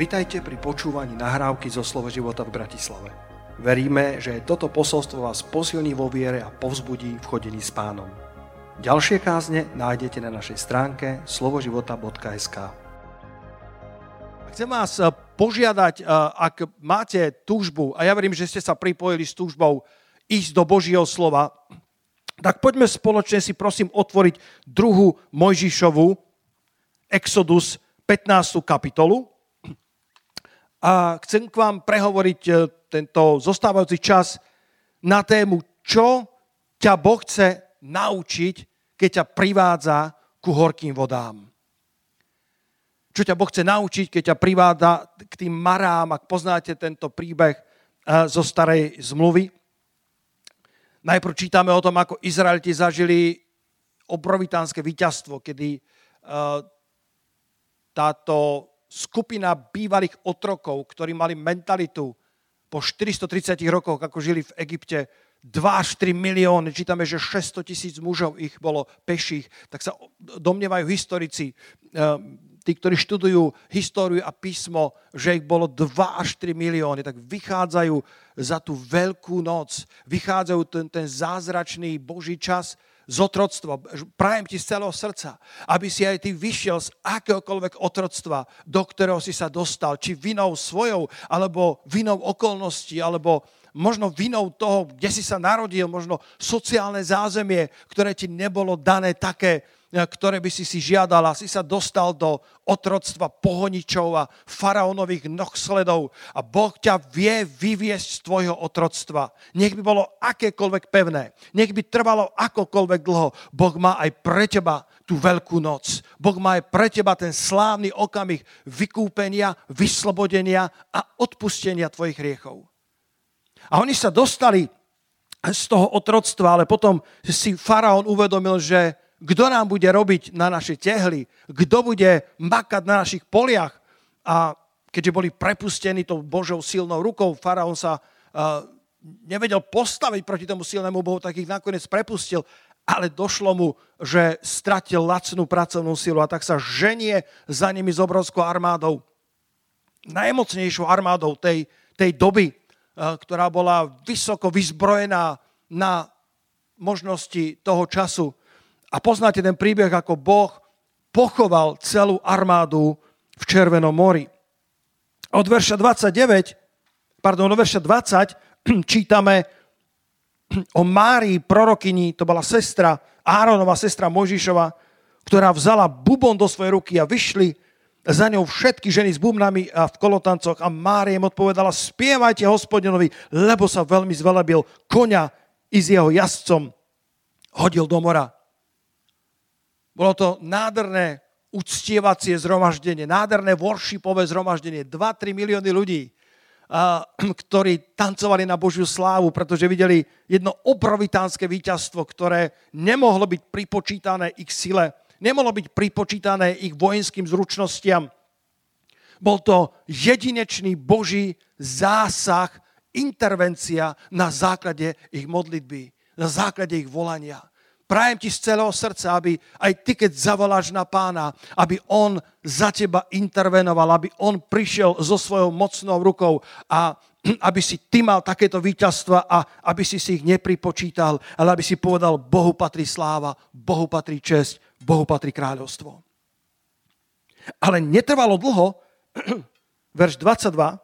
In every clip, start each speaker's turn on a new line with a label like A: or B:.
A: Vitajte pri počúvaní nahrávky zo Slovo života v Bratislave. Veríme, že toto posolstvo vás posilní vo viere a povzbudí v chodení s pánom. Ďalšie kázne nájdete na našej stránke slovoživota.sk Chcem vás eh, požiadať, eh, ak máte túžbu, a ja verím, že ste sa pripojili s túžbou ísť do Božieho slova, tak poďme spoločne si prosím otvoriť druhú Mojžišovu, Exodus 15. kapitolu a chcem k vám prehovoriť e, tento zostávajúci čas na tému, čo ťa Boh chce naučiť, keď ťa privádza ku horkým vodám. Čo ťa Boh chce naučiť, keď ťa privádza k tým marám, ak poznáte tento príbeh e, zo starej zmluvy. Najprv čítame o tom, ako Izraeliti zažili obrovitánske víťazstvo, kedy e, táto skupina bývalých otrokov, ktorí mali mentalitu po 430 rokoch, ako žili v Egypte, 2 až 3 milióny, čítame, že 600 tisíc mužov ich bolo peších, tak sa domnievajú historici, eh, tí, ktorí študujú históriu a písmo, že ich bolo 2 až 3 milióny, tak vychádzajú za tú veľkú noc, vychádzajú ten, ten zázračný Boží čas, z otroctva. Prajem ti z celého srdca, aby si aj ty vyšiel z akéhokoľvek otroctva, do ktorého si sa dostal, či vinou svojou, alebo vinou okolností, alebo možno vinou toho, kde si sa narodil, možno sociálne zázemie, ktoré ti nebolo dané také, ktoré by si si a si sa dostal do otroctva pohoničov a faraónových nohsledov a Boh ťa vie vyviesť z tvojho otroctva. Nech by bolo akékoľvek pevné, nech by trvalo akokoľvek dlho, Boh má aj pre teba tú veľkú noc. Boh má aj pre teba ten slávny okamih vykúpenia, vyslobodenia a odpustenia tvojich hriechov. A oni sa dostali z toho otroctva, ale potom si faraón uvedomil, že kto nám bude robiť na naše tehly, kto bude makať na našich poliach. A keďže boli prepustení tou Božou silnou rukou, faraón sa uh, nevedel postaviť proti tomu silnému Bohu, tak ich nakoniec prepustil, ale došlo mu, že stratil lacnú pracovnú silu a tak sa ženie za nimi s obrovskou armádou. Najmocnejšou armádou tej, tej doby, ktorá bola vysoko vyzbrojená na možnosti toho času. A poznáte ten príbeh, ako Boh pochoval celú armádu v Červenom mori. Od verša 29, pardon, od verša 20 čítame o Márii, prorokyni, to bola sestra, Áronova sestra Možišova, ktorá vzala bubon do svojej ruky a vyšli za ňou všetky ženy s bubnami a v kolotancoch a Mária im odpovedala, spievajte hospodinovi, lebo sa veľmi zvelebil koňa i s jeho jazdcom hodil do mora. Bolo to nádherné uctievacie zhromaždenie, nádherné worshipové zhromaždenie. 2-3 milióny ľudí, ktorí tancovali na Božiu slávu, pretože videli jedno obrovitánske víťazstvo, ktoré nemohlo byť pripočítané ich sile, nemohlo byť pripočítané ich vojenským zručnostiam. Bol to jedinečný Boží zásah, intervencia na základe ich modlitby, na základe ich volania. Prajem ti z celého srdca, aby aj ty, keď zavoláš na pána, aby on za teba intervenoval, aby on prišiel so svojou mocnou rukou a aby si ty mal takéto víťazstva a aby si si ich nepripočítal, ale aby si povedal, Bohu patrí sláva, Bohu patrí česť, Bohu patrí kráľovstvo. Ale netrvalo dlho, verš 22,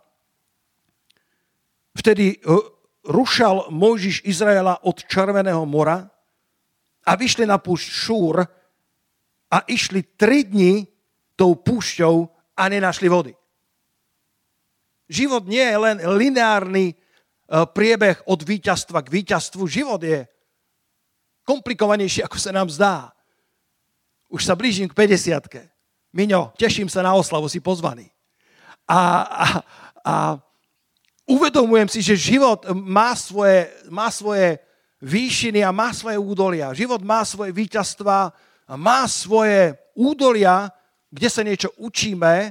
A: vtedy eh, rušal Mojžiš Izraela od Červeného mora a vyšli na púšť Šúr a išli tri dni tou púšťou a nenašli vody. Život nie je len lineárny e, priebeh od víťazstva k víťazstvu. Život je komplikovanejší, ako sa nám zdá. Už sa blížim k 50 Miňo, teším sa na oslavu, si pozvaný. A, a, a uvedomujem si, že život má svoje, má svoje výšiny a má svoje údolia. Život má svoje víťazstva má svoje údolia, kde sa niečo učíme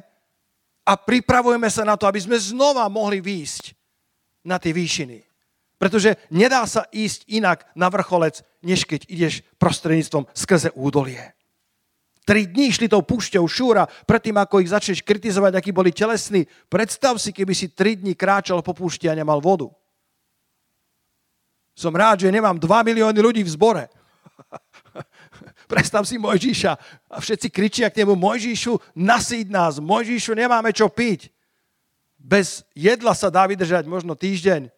A: a pripravujeme sa na to, aby sme znova mohli výjsť na tie výšiny. Pretože nedá sa ísť inak na vrcholec, než keď ideš prostredníctvom skrze údolie. Tri dní šli tou púšťou šúra, predtým ako ich začneš kritizovať, akí boli telesní. Predstav si, keby si tri dní kráčal po púšti a nemal vodu. Som rád, že nemám 2 milióny ľudí v zbore. Predstav si Mojžiša a všetci kričia k nemu, Mojžišu, nasíť nás, Mojžišu, nemáme čo piť. Bez jedla sa dá vydržať možno týždeň,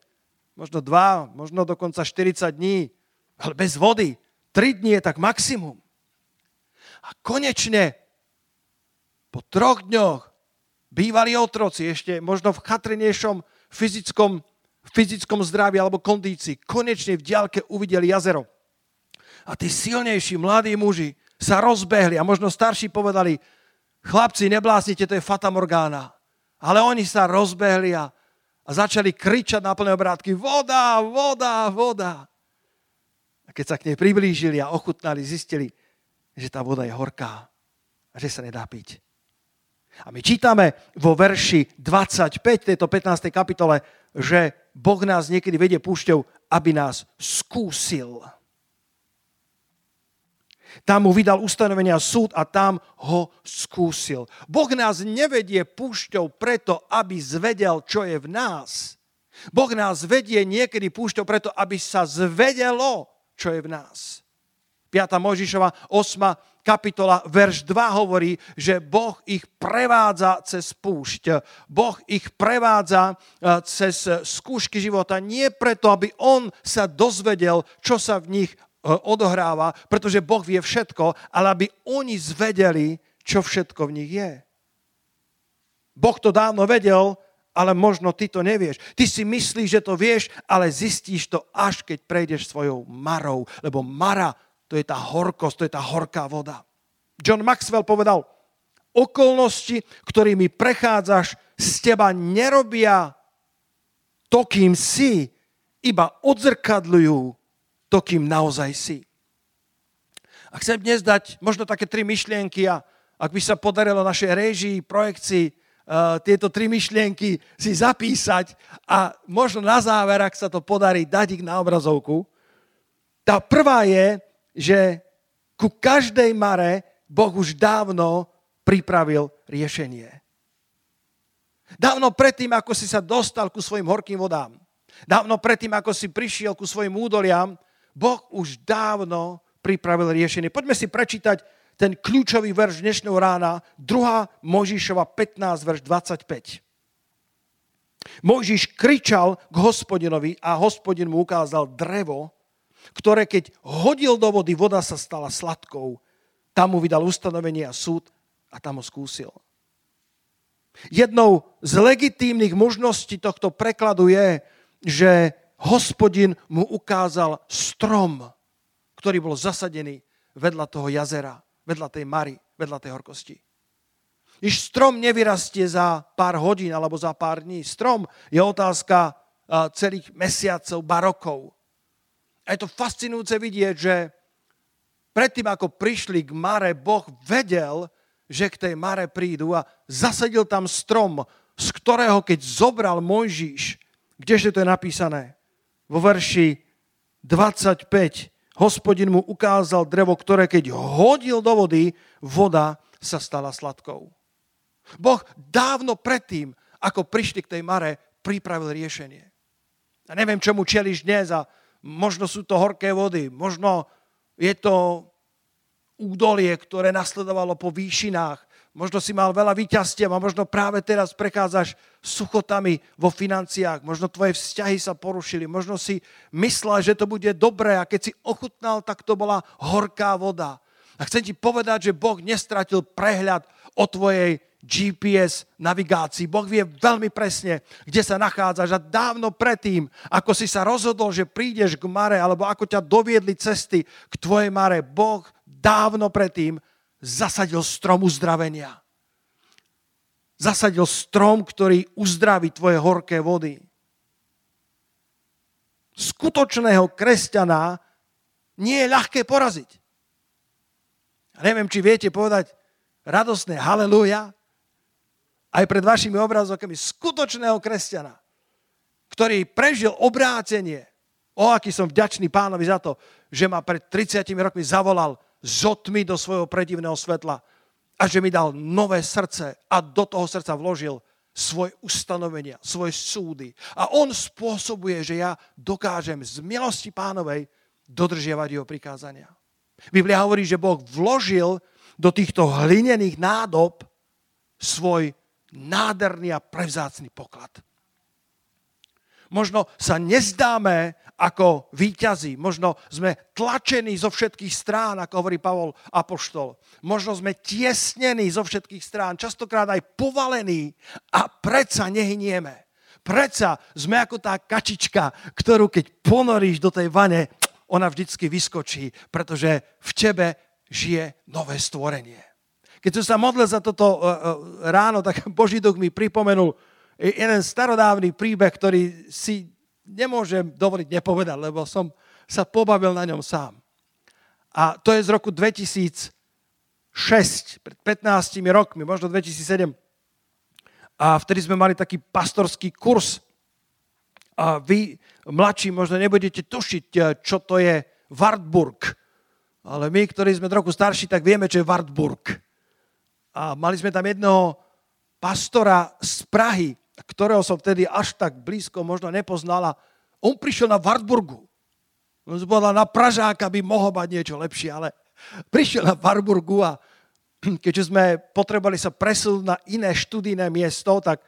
A: možno dva, možno dokonca 40 dní, ale bez vody 3 dní je tak maximum. A konečne po troch dňoch bývali otroci ešte možno v chatrenejšom fyzickom, fyzickom zdraví alebo kondícii, konečne v diálke uvideli jazero. A tí silnejší mladí muži sa rozbehli a možno starší povedali, chlapci, neblásnite, to je Fata Morgana. Ale oni sa rozbehli a, a začali kričať na plné obrátky, voda, voda, voda. A keď sa k nej priblížili a ochutnali, zistili, že tá voda je horká a že sa nedá piť. A my čítame vo verši 25 tejto 15. kapitole, že Boh nás niekedy vedie púšťou, aby nás skúsil. Tam mu vydal ustanovenia súd a tam ho skúsil. Boh nás nevedie púšťou preto, aby zvedel, čo je v nás. Boh nás vedie niekedy púšťou preto, aby sa zvedelo, čo je v nás. 5. Možišova 8. kapitola, verš 2 hovorí, že Boh ich prevádza cez púšť. Boh ich prevádza e, cez skúšky života nie preto, aby on sa dozvedel, čo sa v nich e, odohráva, pretože Boh vie všetko, ale aby oni zvedeli, čo všetko v nich je. Boh to dávno vedel, ale možno ty to nevieš. Ty si myslíš, že to vieš, ale zistíš to až keď prejdeš svojou marou, lebo mara to je tá horkosť, to je tá horká voda. John Maxwell povedal, okolnosti, ktorými prechádzaš, z teba nerobia to, kým si, iba odzrkadľujú to, kým naozaj si. A chcem dnes dať možno také tri myšlienky a ak by sa podarilo našej režii, projekcii, uh, tieto tri myšlienky si zapísať a možno na záver, ak sa to podarí, dať ich na obrazovku. Tá prvá je, že ku každej mare Boh už dávno pripravil riešenie. Dávno predtým, ako si sa dostal ku svojim horkým vodám, dávno predtým, ako si prišiel ku svojim údoliam, Boh už dávno pripravil riešenie. Poďme si prečítať ten kľúčový verš dnešného rána, 2. Možišova 15, verš 25. Možiš kričal k hospodinovi a hospodin mu ukázal drevo, ktoré keď hodil do vody, voda sa stala sladkou. Tam mu vydal ustanovenie a súd a tam ho skúsil. Jednou z legitímnych možností tohto prekladu je, že hospodin mu ukázal strom, ktorý bol zasadený vedľa toho jazera, vedľa tej mary, vedľa tej horkosti. Iš strom nevyrastie za pár hodín alebo za pár dní. Strom je otázka celých mesiacov, barokov. A je to fascinujúce vidieť, že predtým, ako prišli k Mare, Boh vedel, že k tej Mare prídu a zasadil tam strom, z ktorého keď zobral Mojžíš, kdeže to je napísané? Vo verši 25 hospodin mu ukázal drevo, ktoré keď hodil do vody, voda sa stala sladkou. Boh dávno predtým, ako prišli k tej Mare, pripravil riešenie. A neviem, čomu čeliš dnes a možno sú to horké vody, možno je to údolie, ktoré nasledovalo po výšinách, možno si mal veľa výťastiev a možno práve teraz prechádzaš suchotami vo financiách, možno tvoje vzťahy sa porušili, možno si myslel, že to bude dobré a keď si ochutnal, tak to bola horká voda. A chcem ti povedať, že Boh nestratil prehľad o tvojej GPS navigácii. Boh vie veľmi presne, kde sa nachádzaš a dávno predtým, ako si sa rozhodol, že prídeš k Mare, alebo ako ťa doviedli cesty k tvojej Mare, Boh dávno predtým zasadil strom uzdravenia. Zasadil strom, ktorý uzdraví tvoje horké vody. Skutočného kresťana nie je ľahké poraziť. A neviem, či viete povedať radosné haleluja, aj pred vašimi obrazokami skutočného kresťana, ktorý prežil obrátenie. O, aký som vďačný pánovi za to, že ma pred 30 rokmi zavolal zotmi do svojho predivného svetla a že mi dal nové srdce a do toho srdca vložil svoje ustanovenia, svoje súdy. A on spôsobuje, že ja dokážem z milosti pánovej dodržiavať jeho prikázania. Biblia hovorí, že Boh vložil do týchto hlinených nádob svoj nádherný a prevzácný poklad. Možno sa nezdáme ako výťazí, možno sme tlačení zo všetkých strán, ako hovorí Pavol Apoštol. Možno sme tiesnení zo všetkých strán, častokrát aj povalení a predsa nehynieme. Predsa sme ako tá kačička, ktorú keď ponoríš do tej vane, ona vždycky vyskočí, pretože v tebe žije nové stvorenie. Keď som sa modlil za toto e, e, ráno, tak Boží duch mi pripomenul jeden starodávny príbeh, ktorý si nemôžem dovoliť nepovedať, lebo som sa pobavil na ňom sám. A to je z roku 2006, pred 15 rokmi, možno 2007. A vtedy sme mali taký pastorský kurz. A vy, mladší, možno nebudete tušiť, e, čo to je Wartburg. Ale my, ktorí sme trochu starší, tak vieme, čo je Wartburg a mali sme tam jedného pastora z Prahy, ktorého som vtedy až tak blízko možno nepoznala. On prišiel na Wartburgu. On bola na Pražáka, by mohol mať niečo lepšie, ale prišiel na Wartburgu a keďže sme potrebovali sa presunúť na iné študijné miesto, tak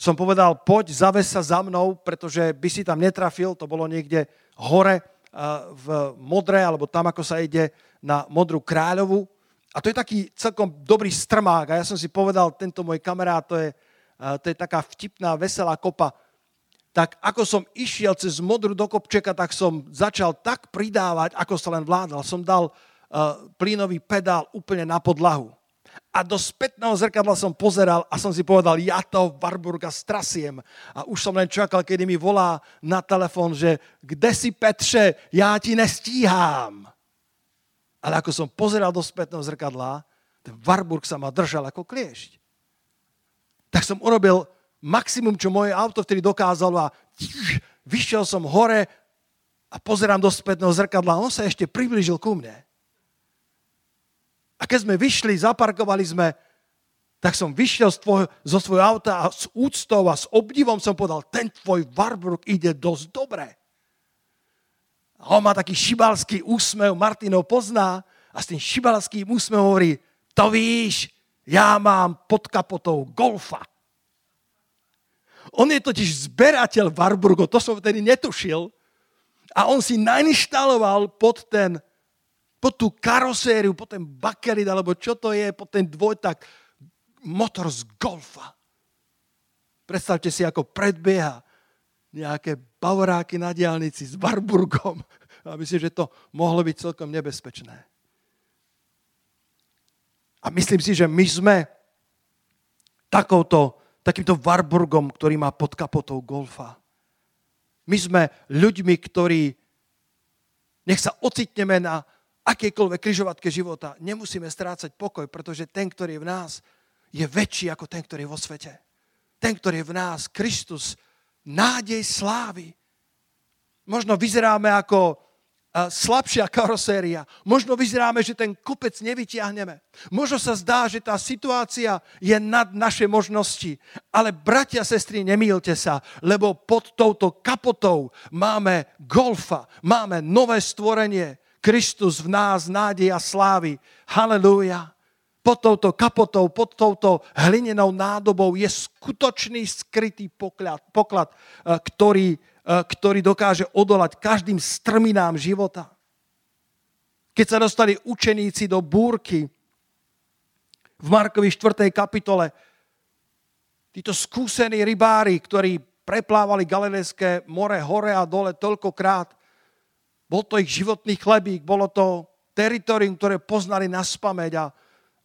A: som povedal, poď, zaves sa za mnou, pretože by si tam netrafil, to bolo niekde hore v Modre, alebo tam, ako sa ide na Modrú kráľovu. A to je taký celkom dobrý strmák. A ja som si povedal, tento môj kamarát, to je, to je taká vtipná, veselá kopa. Tak ako som išiel cez modru do kopčeka, tak som začal tak pridávať, ako sa len vládal. Som dal plynový pedál úplne na podlahu. A do spätného zrkadla som pozeral a som si povedal, ja to Warburga strasiem. A už som len čakal, kedy mi volá na telefon, že kde si Petře, ja ti nestíhám. Ale ako som pozeral do spätného zrkadla, ten Warburg sa ma držal ako kliešť. Tak som urobil maximum, čo moje auto vtedy dokázalo a vyšiel som hore a pozerám do spätného zrkadla a on sa ešte priblížil ku mne. A keď sme vyšli, zaparkovali sme, tak som vyšiel z tvoj, zo svojho auta a s úctou a s obdivom som povedal, ten tvoj Warburg ide dosť dobre. On má taký šibalský úsmev, Martinov pozná a s tým šibalským úsmevom hovorí, to víš, ja mám pod kapotou golfa. On je totiž zberateľ Warburgo, to som vtedy netušil. A on si nainštaloval pod, ten, pod tú karosériu, pod ten bakelit, alebo čo to je, pod ten dvojtak, motor z golfa. Predstavte si, ako predbieha nejaké bavoráky na diálnici s Warburgom. A myslím, že to mohlo byť celkom nebezpečné. A myslím si, že my sme takouto, takýmto Warburgom, ktorý má pod kapotou golfa. My sme ľuďmi, ktorí, nech sa ocitneme na akékoľvek križovatke života, nemusíme strácať pokoj, pretože ten, ktorý je v nás, je väčší ako ten, ktorý je vo svete. Ten, ktorý je v nás, Kristus, nádej slávy. Možno vyzeráme ako slabšia karoséria. Možno vyzeráme, že ten kopec nevytiahneme. Možno sa zdá, že tá situácia je nad naše možnosti. Ale bratia, sestry, nemýlte sa, lebo pod touto kapotou máme golfa, máme nové stvorenie. Kristus v nás, nádej a slávy. Halelúja pod touto kapotou, pod touto hlinenou nádobou je skutočný skrytý poklad, poklad eh, ktorý, ktorý dokáže odolať každým strminám života. Keď sa dostali učeníci do búrky v Markovi 4. kapitole, títo skúsení rybári, ktorí preplávali Galilejské more hore a dole toľkokrát, bol to ich životný chlebík, bolo to teritorium, ktoré poznali na spameť a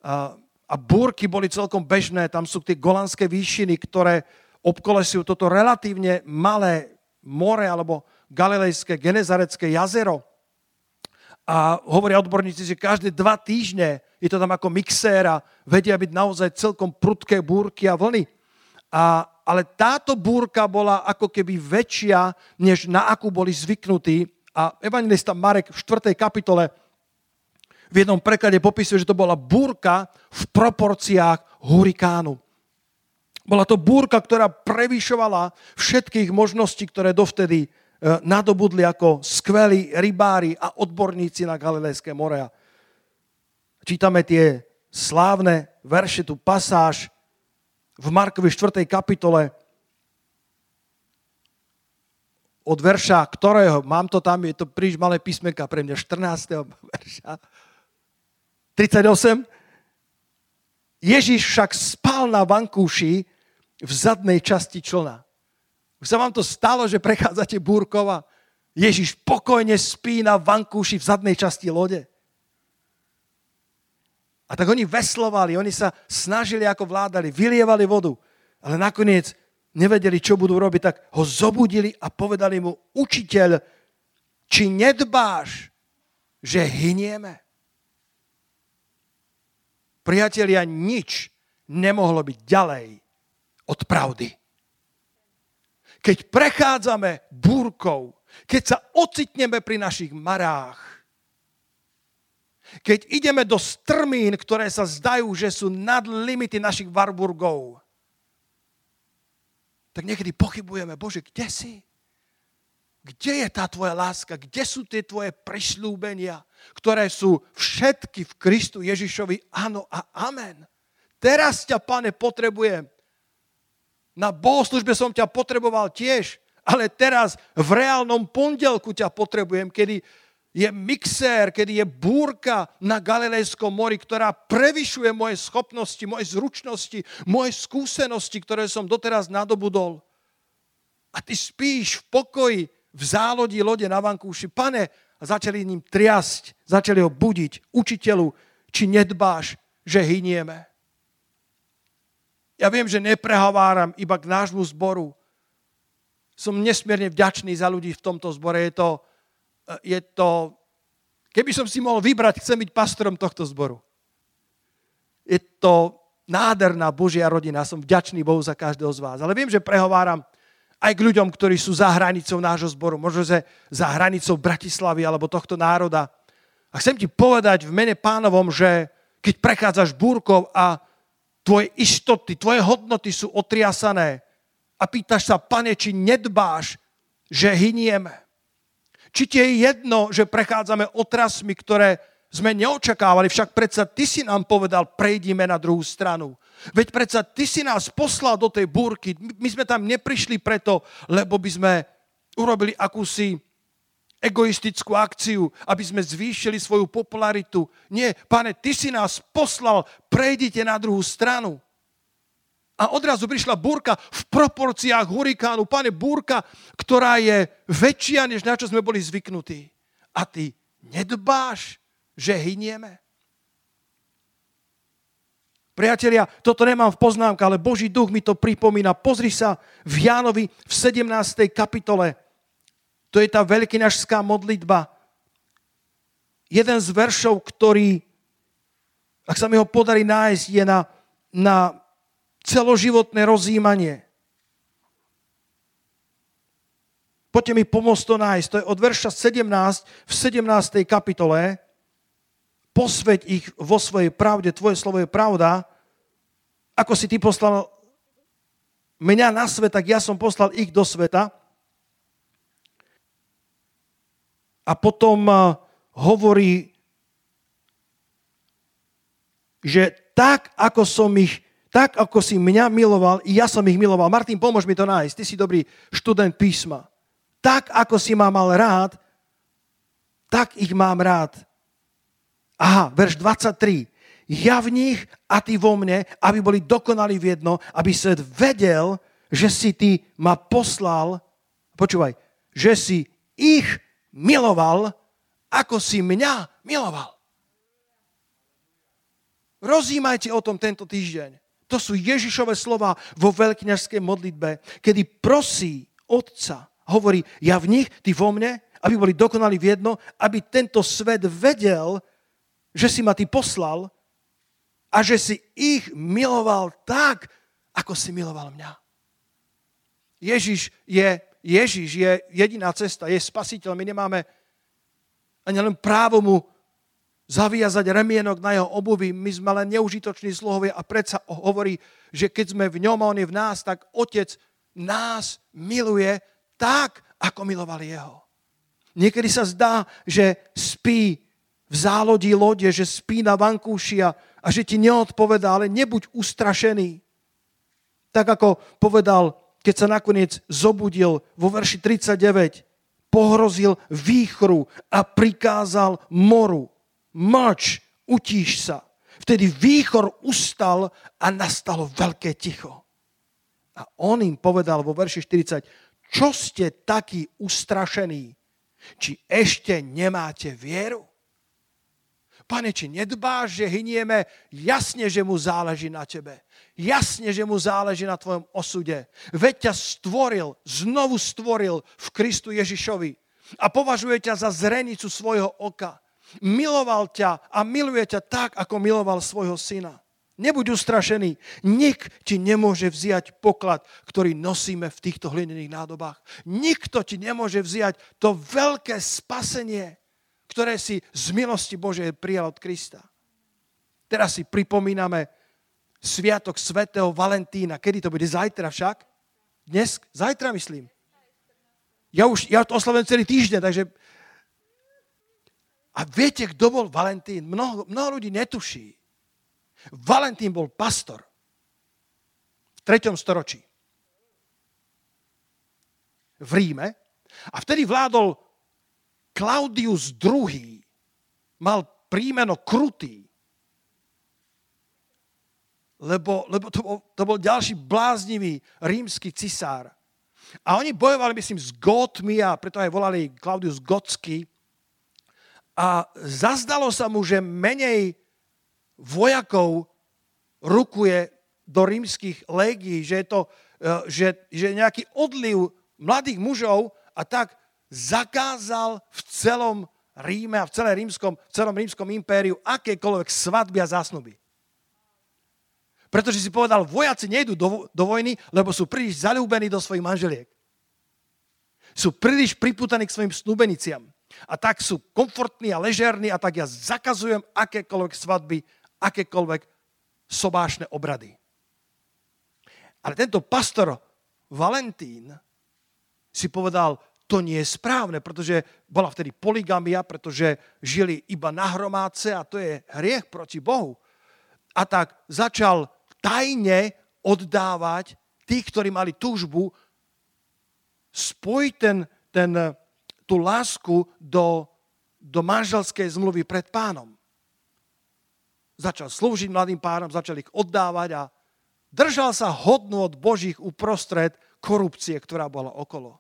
A: a, a búrky boli celkom bežné. Tam sú tie golandské výšiny, ktoré obkolesujú toto relatívne malé more alebo galilejské genezarecké jazero. A hovoria odborníci, že každé dva týždne je to tam ako mixéra, vedia byť naozaj celkom prudké búrky a vlny. A, ale táto búrka bola ako keby väčšia, než na akú boli zvyknutí. A evangelista Marek v 4. kapitole v jednom preklade popisuje, že to bola búrka v proporciách hurikánu. Bola to búrka, ktorá prevyšovala všetkých možností, ktoré dovtedy e, nadobudli ako skvelí rybári a odborníci na Galilejské more. Čítame tie slávne verše, tu pasáž v Markovi 4. kapitole od verša, ktorého, mám to tam, je to príliš malé písmenka pre mňa, 14. verša, 38. Ježiš však spal na vankúši v zadnej časti člna. Už sa vám to stalo, že prechádzate búrkova. Ježiš pokojne spí na vankúši v zadnej časti lode. A tak oni veslovali, oni sa snažili, ako vládali, vylievali vodu. Ale nakoniec nevedeli, čo budú robiť, tak ho zobudili a povedali mu, učiteľ, či nedbáš, že hynieme? Priatelia, nič nemohlo byť ďalej od pravdy. Keď prechádzame búrkou, keď sa ocitneme pri našich marách, keď ideme do strmín, ktoré sa zdajú, že sú nad limity našich Warburgov, tak niekedy pochybujeme, Bože, kde si? Kde je tá tvoja láska? Kde sú tie tvoje prislúbenia, ktoré sú všetky v Kristu Ježišovi? Áno a amen. Teraz ťa, pane, potrebujem. Na bohoslužbe som ťa potreboval tiež, ale teraz v reálnom pondelku ťa potrebujem, kedy je mixér, kedy je búrka na Galilejskom mori, ktorá prevyšuje moje schopnosti, moje zručnosti, moje skúsenosti, ktoré som doteraz nadobudol. A ty spíš v pokoji v zálodí lode na vankúši. Pane, a začali ním triasť, začali ho budiť. Učiteľu, či nedbáš, že hynieme? Ja viem, že neprehováram iba k nášmu zboru. Som nesmierne vďačný za ľudí v tomto zbore. Je to, je to, keby som si mohol vybrať, chcem byť pastorom tohto zboru. Je to nádherná Božia rodina, som vďačný Bohu za každého z vás. Ale viem, že prehováram aj k ľuďom, ktorí sú za hranicou nášho zboru, možno že za hranicou Bratislavy alebo tohto národa. A chcem ti povedať v mene pánovom, že keď prechádzaš búrkov a tvoje istoty, tvoje hodnoty sú otriasané a pýtaš sa, pane, či nedbáš, že hynieme či ti je jedno, že prechádzame otrasmi, ktoré sme neočakávali, však predsa ty si nám povedal, prejdime na druhú stranu. Veď predsa ty si nás poslal do tej búrky. My sme tam neprišli preto, lebo by sme urobili akúsi egoistickú akciu, aby sme zvýšili svoju popularitu. Nie, pane, ty si nás poslal, prejdite na druhú stranu. A odrazu prišla búrka v proporciách hurikánu. Pane, búrka, ktorá je väčšia, než na čo sme boli zvyknutí. A ty nedbáš, že hynieme? Priatelia, toto nemám v poznámke, ale Boží duch mi to pripomína. Pozri sa v Jánovi v 17. kapitole. To je tá veľkinažská modlitba. Jeden z veršov, ktorý, ak sa mi ho podarí nájsť, je na, na celoživotné rozjímanie. Poďte mi pomôcť to nájsť. To je od verša 17 v 17. kapitole. Posveď ich vo svojej pravde, tvoje slovo je pravda. Ako si ty poslal mňa na svet, tak ja som poslal ich do sveta. A potom hovorí, že tak, ako som ich tak, ako si mňa miloval, i ja som ich miloval. Martin, pomôž mi to nájsť. Ty si dobrý študent písma. Tak, ako si ma mal rád, tak ich mám rád. Aha, verš 23. Ja v nich a ty vo mne, aby boli dokonali v jedno, aby svet vedel, že si ty ma poslal, počúvaj, že si ich miloval, ako si mňa miloval. Rozímajte o tom tento týždeň. To sú Ježišové slova vo veľkňažskej modlitbe, kedy prosí Otca, hovorí, ja v nich, ty vo mne, aby boli dokonali v jedno, aby tento svet vedel, že si ma ty poslal a že si ich miloval tak, ako si miloval mňa. Ježiš je, Ježiš je jediná cesta, je spasiteľ. My nemáme ani len právo mu zaviazať remienok na jeho obuvi. My sme len neužitoční sluhovia a predsa hovorí, že keď sme v ňom a on je v nás, tak otec nás miluje tak, ako miloval jeho. Niekedy sa zdá, že spí v zálodí lode, že spí na vankúši a, a že ti neodpovedá, ale nebuď ustrašený. Tak ako povedal, keď sa nakoniec zobudil vo verši 39, pohrozil výchru a prikázal moru. Mlč, utíš sa. Vtedy výchor ustal a nastalo veľké ticho. A on im povedal vo verši 40, čo ste takí ustrašení? Či ešte nemáte vieru? Pane, či nedbáš, že hynieme? Jasne, že mu záleží na tebe. Jasne, že mu záleží na tvojom osude. Veď ťa stvoril, znovu stvoril v Kristu Ježišovi a považuje ťa za zrenicu svojho oka. Miloval ťa a miluje ťa tak, ako miloval svojho syna. Nebuď ustrašený. Nik ti nemôže vziať poklad, ktorý nosíme v týchto hlinených nádobách. Nikto ti nemôže vziať to veľké spasenie, ktoré si z milosti Božej prijal od Krista. Teraz si pripomíname Sviatok svätého Valentína. Kedy to bude? Zajtra však? Dnes? Zajtra myslím. Ja už ja to oslovujem celý týždeň, takže... A viete, kto bol Valentín? Mnoho, mnoho ľudí netuší. Valentín bol pastor v 3. storočí v Ríme a vtedy vládol Claudius II. Mal príjmeno Krutý, lebo, lebo to, bol, to bol ďalší bláznivý rímsky cisár. A oni bojovali, myslím, s Gótmi a preto aj volali Claudius Gotsky. A zazdalo sa mu, že menej vojakov rukuje do rímskych légií, že je to e, že, že nejaký odliv mladých mužov a tak zakázal v celom Ríme a v, celé rímskom, v celom rímskom impériu akékoľvek svadby a zásnuby. Pretože si povedal, vojaci nejdú do, do vojny, lebo sú príliš zalúbení do svojich manželiek. Sú príliš priputaní k svojim snúbeniciam. A tak sú komfortní a ležerní a tak ja zakazujem akékoľvek svadby akékoľvek sobášne obrady. Ale tento pastor Valentín si povedal, to nie je správne, pretože bola vtedy poligamia, pretože žili iba na hromádce a to je hriech proti Bohu. A tak začal tajne oddávať tých, ktorí mali túžbu, spojiť ten, ten, tú lásku do, do manželskej zmluvy pred pánom začal slúžiť mladým párom, začal ich oddávať a držal sa hodnú od Božích uprostred korupcie, ktorá bola okolo.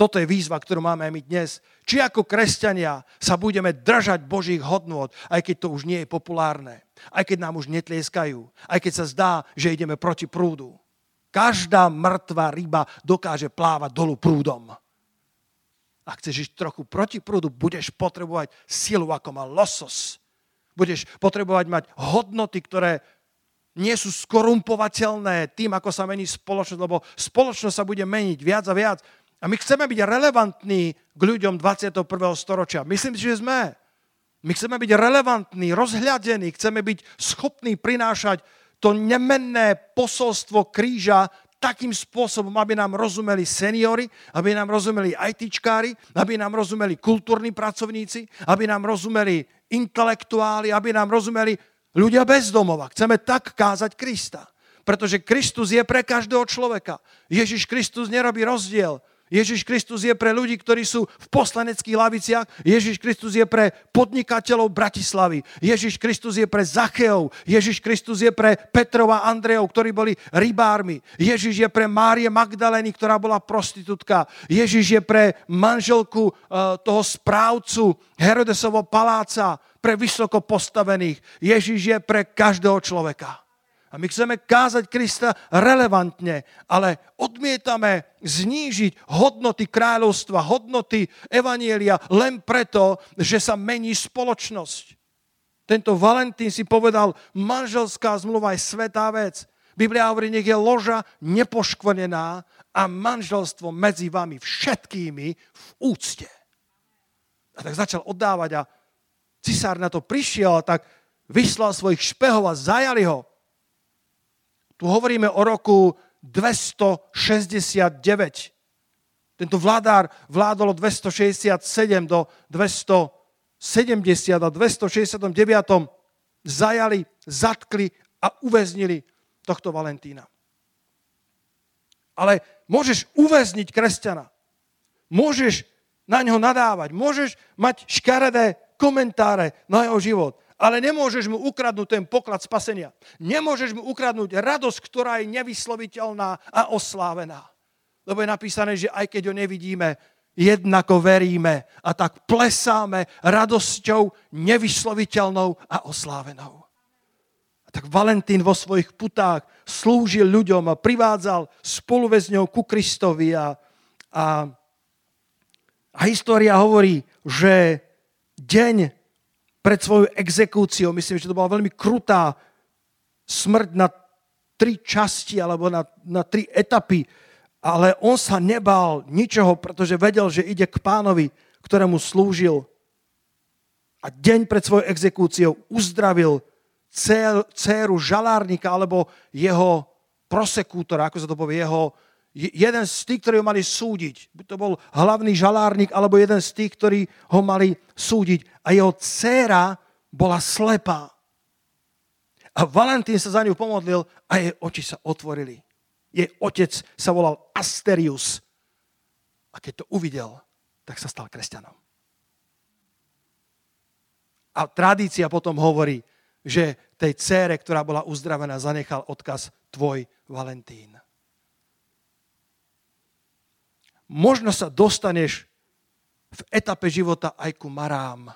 A: Toto je výzva, ktorú máme aj my dnes. Či ako kresťania sa budeme držať Božích hodnôt, aj keď to už nie je populárne, aj keď nám už netlieskajú, aj keď sa zdá, že ideme proti prúdu. Každá mŕtva ryba dokáže plávať dolu prúdom. Ak chceš ísť trochu proti prúdu, budeš potrebovať silu, ako má losos. Budeš potrebovať mať hodnoty, ktoré nie sú skorumpovateľné tým, ako sa mení spoločnosť, lebo spoločnosť sa bude meniť viac a viac. A my chceme byť relevantní k ľuďom 21. storočia. Myslím si, že sme. My chceme byť relevantní, rozhľadení, chceme byť schopní prinášať to nemenné posolstvo kríža takým spôsobom, aby nám rozumeli seniory, aby nám rozumeli ITčkári, aby nám rozumeli kultúrni pracovníci, aby nám rozumeli intelektuáli, aby nám rozumeli ľudia bez domova. Chceme tak kázať Krista. Pretože Kristus je pre každého človeka. Ježiš Kristus nerobí rozdiel. Ježiš Kristus je pre ľudí, ktorí sú v poslaneckých laviciach. Ježiš Kristus je pre podnikateľov Bratislavy. Ježiš Kristus je pre Zacheov. Ježiš Kristus je pre Petrova a Andrejov, ktorí boli rybármi. Ježiš je pre Márie Magdaleny, ktorá bola prostitútka. Ježiš je pre manželku uh, toho správcu Herodesovo paláca, pre vysoko postavených. Ježiš je pre každého človeka. A my chceme kázať Krista relevantne, ale odmietame znížiť hodnoty kráľovstva, hodnoty Evanielia len preto, že sa mení spoločnosť. Tento Valentín si povedal, manželská zmluva je svetá vec. Biblia hovorí, nech je loža nepoškvrnená a manželstvo medzi vami všetkými v úcte. A tak začal oddávať a cisár na to prišiel, tak vyslal svojich špehov a zajali ho. Tu hovoríme o roku 269. Tento vládár vládol od 267 do 270 a 269. zajali, zatkli a uväznili tohto Valentína. Ale môžeš uväzniť kresťana. Môžeš na ňo nadávať. Môžeš mať škaredé komentáre na jeho život ale nemôžeš mu ukradnúť ten poklad spasenia. Nemôžeš mu ukradnúť radosť, ktorá je nevysloviteľná a oslávená. Lebo je napísané, že aj keď ho nevidíme, jednako veríme a tak plesáme radosťou nevysloviteľnou a oslávenou. A tak Valentín vo svojich putách slúžil ľuďom a privádzal spoluväzňov ku Kristovi a, a, a história hovorí, že deň pred svojou exekúciou. Myslím, že to bola veľmi krutá smrť na tri časti alebo na, na tri etapy. Ale on sa nebal ničoho, pretože vedel, že ide k pánovi, ktorému slúžil. A deň pred svojou exekúciou uzdravil dceru žalárnika alebo jeho prosekútora, ako sa to povie, jeho, jeden z tých, ktorí ho mali súdiť. By to bol hlavný žalárnik, alebo jeden z tých, ktorí ho mali súdiť. A jeho dcéra bola slepá. A Valentín sa za ňu pomodlil a jej oči sa otvorili. Jej otec sa volal Asterius. A keď to uvidel, tak sa stal kresťanom. A tradícia potom hovorí, že tej cére, ktorá bola uzdravená, zanechal odkaz tvoj Valentín. Možno sa dostaneš v etape života aj ku marám.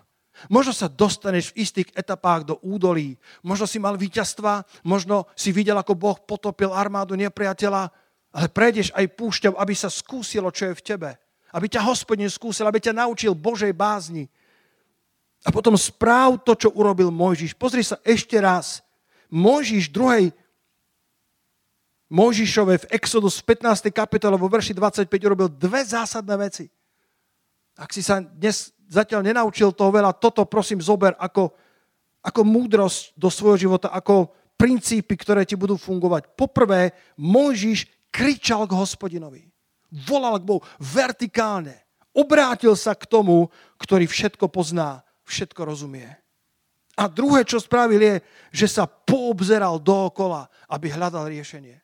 A: Možno sa dostaneš v istých etapách do údolí. Možno si mal víťazstva, možno si videl, ako Boh potopil armádu nepriateľa, ale prejdeš aj púšťou, aby sa skúsilo, čo je v tebe. Aby ťa hospodin skúsil, aby ťa naučil Božej bázni. A potom správ to, čo urobil Mojžiš. Pozri sa ešte raz. Mojžiš druhej Mojžišove v Exodus v 15. kapitole vo verši 25 urobil dve zásadné veci. Ak si sa dnes zatiaľ nenaučil toho veľa, toto prosím zober ako, ako múdrosť do svojho života, ako princípy, ktoré ti budú fungovať. Poprvé, Mojžiš kričal k hospodinovi. Volal k Bohu vertikálne. Obrátil sa k tomu, ktorý všetko pozná, všetko rozumie. A druhé, čo spravil, je, že sa poobzeral dookola, aby hľadal riešenie.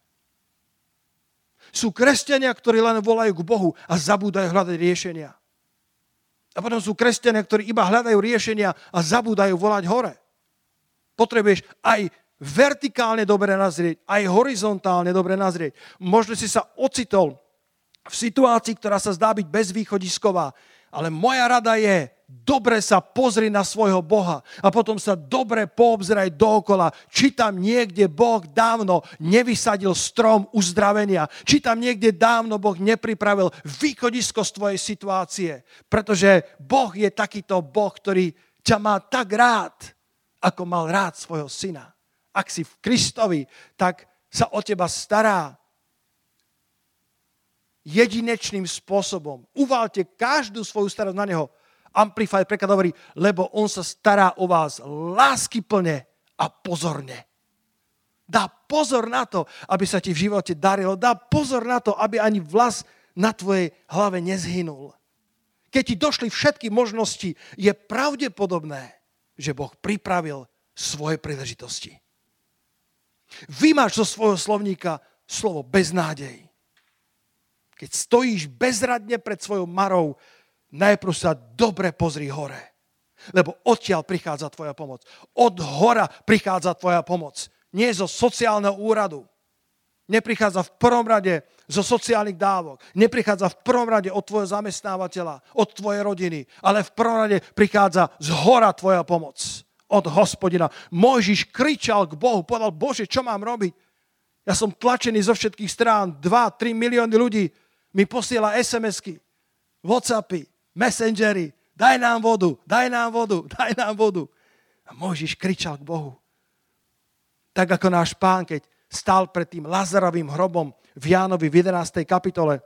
A: Sú kresťania, ktorí len volajú k Bohu a zabúdajú hľadať riešenia. A potom sú kresťania, ktorí iba hľadajú riešenia a zabúdajú volať hore. Potrebuješ aj vertikálne dobre nazrieť, aj horizontálne dobre nazrieť. Možno si sa ocitol v situácii, ktorá sa zdá byť bezvýchodisková, ale moja rada je, dobre sa pozri na svojho Boha a potom sa dobre poobzraj dookola, či tam niekde Boh dávno nevysadil strom uzdravenia, či tam niekde dávno Boh nepripravil východisko z tvojej situácie, pretože Boh je takýto Boh, ktorý ťa má tak rád, ako mal rád svojho syna. Ak si v Kristovi, tak sa o teba stará jedinečným spôsobom. Uvalte každú svoju starosť na neho Amplified preklad hovorí, lebo on sa stará o vás lásky plne a pozorne. Dá pozor na to, aby sa ti v živote darilo. Dá pozor na to, aby ani vlas na tvojej hlave nezhynul. Keď ti došli všetky možnosti, je pravdepodobné, že Boh pripravil svoje príležitosti. Vymáš zo svojho slovníka slovo beznádej. Keď stojíš bezradne pred svojou marou, najprv sa dobre pozri hore. Lebo odtiaľ prichádza tvoja pomoc. Od hora prichádza tvoja pomoc. Nie zo sociálneho úradu. Neprichádza v prvom rade zo sociálnych dávok. Neprichádza v prvom rade od tvojho zamestnávateľa, od tvojej rodiny. Ale v prvom rade prichádza z hora tvoja pomoc. Od hospodina. Mojžiš kričal k Bohu, povedal, Bože, čo mám robiť? Ja som tlačený zo všetkých strán. 2-3 milióny ľudí mi posiela SMS-ky, Whatsappy, messengery, daj nám vodu, daj nám vodu, daj nám vodu. A Mojžiš kričal k Bohu. Tak ako náš pán, keď stál pred tým Lazarovým hrobom v Jánovi v 11. kapitole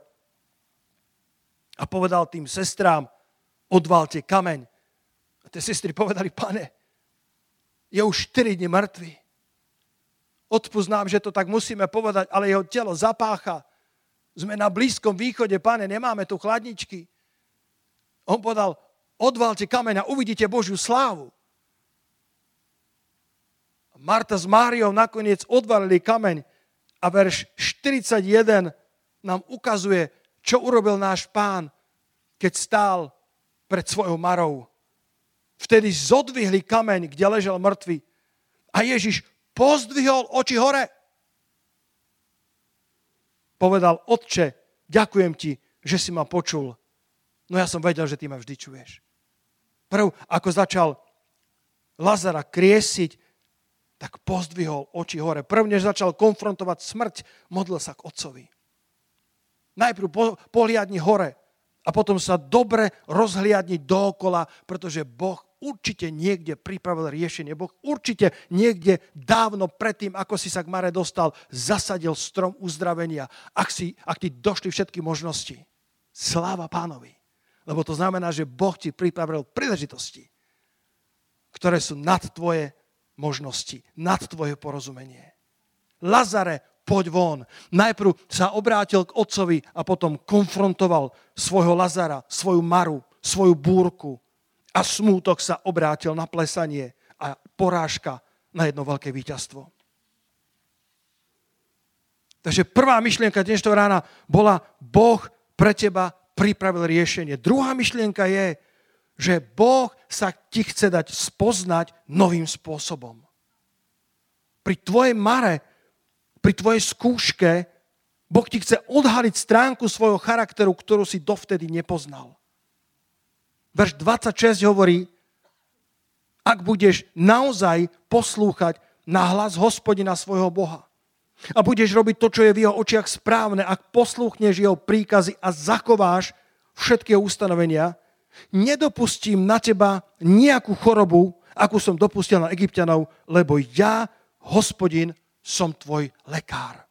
A: a povedal tým sestrám, odvalte kameň. A tie sestry povedali, pane, je už 4 dní mŕtvy. Odpust nám, že to tak musíme povedať, ale jeho telo zapácha. Sme na Blízkom východe, pane, nemáme tu chladničky. On povedal, odvalte kameň a uvidíte Božiu slávu. Marta s Máriou nakoniec odvalili kameň a verš 41 nám ukazuje, čo urobil náš pán, keď stál pred svojou marou. Vtedy zodvihli kameň, kde ležel mŕtvy. A Ježiš pozdvihol oči hore. Povedal, otče, ďakujem ti, že si ma počul. No ja som vedel, že ty ma vždy čuješ. Prv, ako začal Lazara kriesiť, tak pozdvihol oči hore. Prv, než začal konfrontovať smrť, modlil sa k otcovi. Najprv po, pohliadni hore a potom sa dobre rozhliadni dookola, pretože Boh určite niekde pripravil riešenie. Boh určite niekde dávno predtým, ako si sa k Mare dostal, zasadil strom uzdravenia. Ak, si, ak ti došli všetky možnosti. Sláva pánovi. Lebo to znamená, že Boh ti pripravil príležitosti, ktoré sú nad tvoje možnosti, nad tvoje porozumenie. Lazare, poď von. Najprv sa obrátil k otcovi a potom konfrontoval svojho Lazara, svoju Maru, svoju búrku. A smútok sa obrátil na plesanie a porážka na jedno veľké víťazstvo. Takže prvá myšlienka dnešného rána bola, Boh pre teba pripravil riešenie. Druhá myšlienka je, že Boh sa ti chce dať spoznať novým spôsobom. Pri tvojej mare pri tvojej skúške Boh ti chce odhaliť stránku svojho charakteru, ktorú si dovtedy nepoznal. Verš 26 hovorí, ak budeš naozaj poslúchať na hlas hospodina svojho Boha a budeš robiť to, čo je v jeho očiach správne, ak poslúchneš jeho príkazy a zachováš všetky ustanovenia, nedopustím na teba nejakú chorobu, akú som dopustil na egyptianov, lebo ja, hospodin, som tvoj lekár.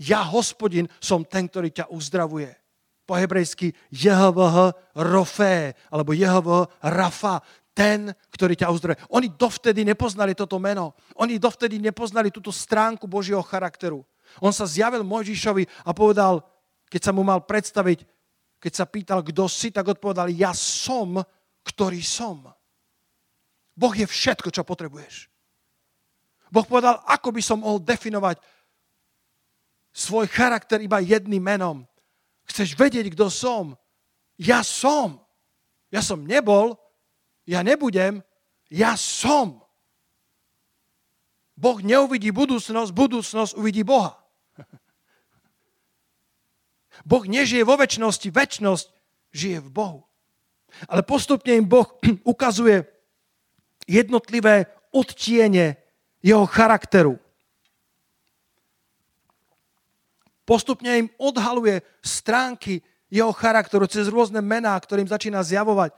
A: Ja, hospodin, som ten, ktorý ťa uzdravuje. Po hebrejsky JHVH Rofé, alebo JHVH Rafa, ten, ktorý ťa uzdravuje. Oni dovtedy nepoznali toto meno. Oni dovtedy nepoznali túto stránku Božieho charakteru. On sa zjavil Mojžišovi a povedal, keď sa mu mal predstaviť, keď sa pýtal, kto si, tak odpovedal, ja som, ktorý som. Boh je všetko, čo potrebuješ. Boh povedal, ako by som mohol definovať svoj charakter iba jedným menom. Chceš vedieť, kto som? Ja som. Ja som nebol, ja nebudem, ja som. Boh neuvidí budúcnosť, budúcnosť uvidí Boha. Boh nežije vo väčšnosti, väčšnosť žije v Bohu. Ale postupne im Boh ukazuje jednotlivé odtiene jeho charakteru. Postupne im odhaluje stránky jeho charakteru cez rôzne mená, ktorým začína zjavovať.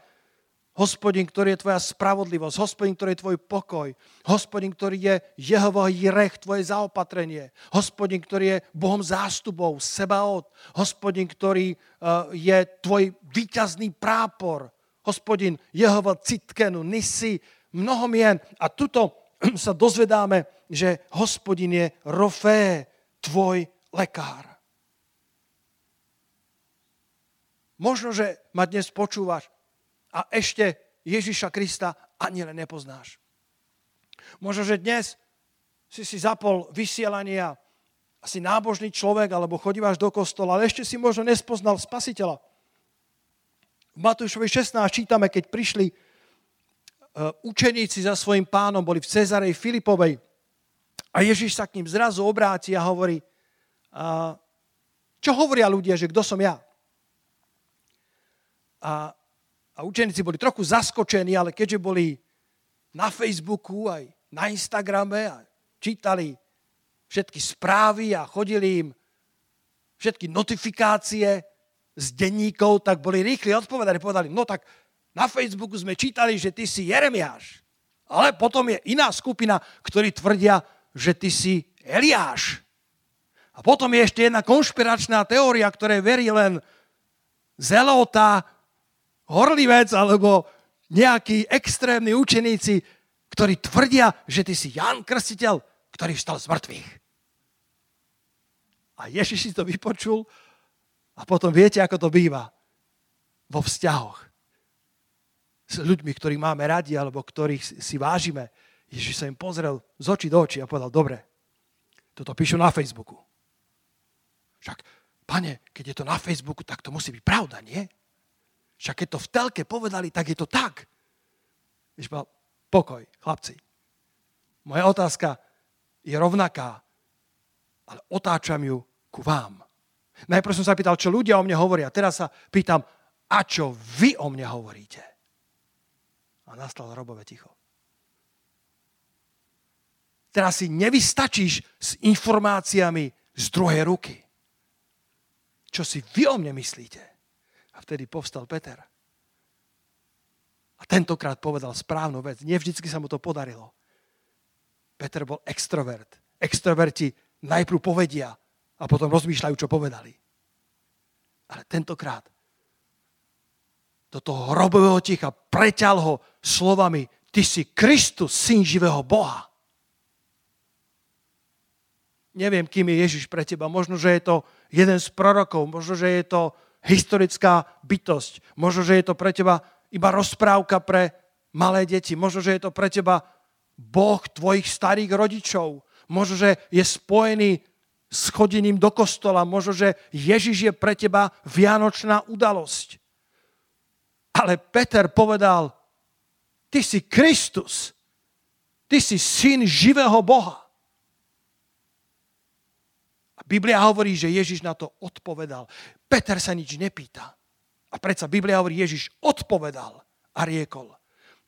A: Hospodin, ktorý je tvoja spravodlivosť, hospodin, ktorý je tvoj pokoj, hospodin, ktorý je Jehovo rech, tvoje zaopatrenie, hospodin, ktorý je Bohom zástupov, sebaot, hospodin, ktorý uh, je tvoj výťazný prápor, hospodin, Jehova citkenu, nisi, mnoho mien. A tuto sa dozvedáme, že hospodin je Rofé, tvoj lekár. Možno, že ma dnes počúvaš a ešte Ježiša Krista ani len nepoznáš. Možno, že dnes si si zapol vysielanie a si nábožný človek, alebo chodívaš do kostola, ale ešte si možno nespoznal spasiteľa. V Matúšovi 16 čítame, keď prišli Eh, učeníci za svojim pánom boli v Cezarej Filipovej a Ježiš sa k ním zrazu obráti a hovorí, a čo hovoria ľudia, že kto som ja? A, a učeníci boli trochu zaskočení, ale keďže boli na Facebooku aj na Instagrame a čítali všetky správy a chodili im všetky notifikácie z denníkov, tak boli rýchli odpovedali. Povedali, no tak na Facebooku sme čítali, že ty si Jeremiáš. Ale potom je iná skupina, ktorí tvrdia, že ty si Eliáš. A potom je ešte jedna konšpiračná teória, ktoré verí len zelota, horlivec alebo nejakí extrémni učeníci, ktorí tvrdia, že ty si Jan Krstiteľ, ktorý vstal z mŕtvych. A Ježiš si to vypočul a potom viete, ako to býva vo vzťahoch s ľuďmi, ktorých máme radi alebo ktorých si vážime. Ježiš sa im pozrel z očí do očí a povedal, dobre, toto píšu na Facebooku. Však, pane, keď je to na Facebooku, tak to musí byť pravda, nie? Však keď to v telke povedali, tak je to tak. Ježiš povedal, pokoj, chlapci. Moja otázka je rovnaká, ale otáčam ju ku vám. Najprv som sa pýtal, čo ľudia o mne hovoria. Teraz sa pýtam, a čo vy o mne hovoríte? A nastal robové ticho. Teraz si nevystačíš s informáciami z druhej ruky. Čo si vy o mne myslíte? Vtedy povstal Peter. A tentokrát povedal správnu vec. Nevždycky sa mu to podarilo. Peter bol extrovert. Extroverti najprv povedia a potom rozmýšľajú, čo povedali. Ale tentokrát do toho hrobového ticha preťal ho slovami Ty si Kristus, syn živého Boha neviem, kým je Ježiš pre teba. Možno, že je to jeden z prorokov, možno, že je to historická bytosť, možno, že je to pre teba iba rozprávka pre malé deti, možno, že je to pre teba Boh tvojich starých rodičov, možno, že je spojený s chodením do kostola, možno, že Ježiš je pre teba vianočná udalosť. Ale Peter povedal, ty si Kristus, ty si syn živého Boha. Biblia hovorí, že Ježiš na to odpovedal. Peter sa nič nepýta. A predsa Biblia hovorí, Ježiš odpovedal a riekol.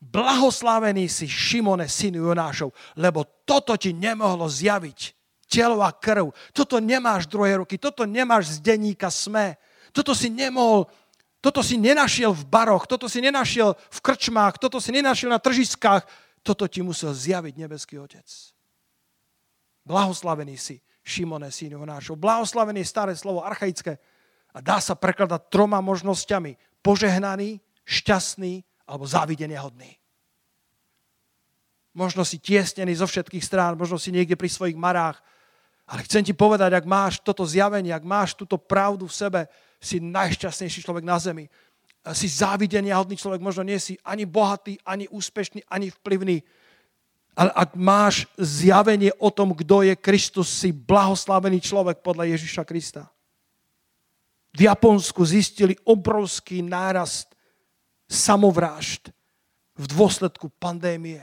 A: Blahoslavený si Šimone, synu Jonášov, lebo toto ti nemohlo zjaviť. Telo a krv. Toto nemáš druhé ruky, toto nemáš z denníka SME. Toto si nemohol, toto si nenašiel v baroch, toto si nenašiel v krčmách, toto si nenašiel na tržiskách. Toto ti musel zjaviť nebeský Otec. Blahoslavený si Šimone, syn Jonášov. Blahoslavený staré slovo, archaické. A dá sa prekladať troma možnosťami. Požehnaný, šťastný alebo závidenia hodný. Možno si tiesnený zo všetkých strán, možno si niekde pri svojich marách. Ale chcem ti povedať, ak máš toto zjavenie, ak máš túto pravdu v sebe, si najšťastnejší človek na zemi. Si závidenia hodný človek, možno nie si ani bohatý, ani úspešný, ani vplyvný ale ak máš zjavenie o tom, kto je Kristus, si blahoslavený človek podľa Ježiša Krista. V Japonsku zistili obrovský nárast samovrážd v dôsledku pandémie.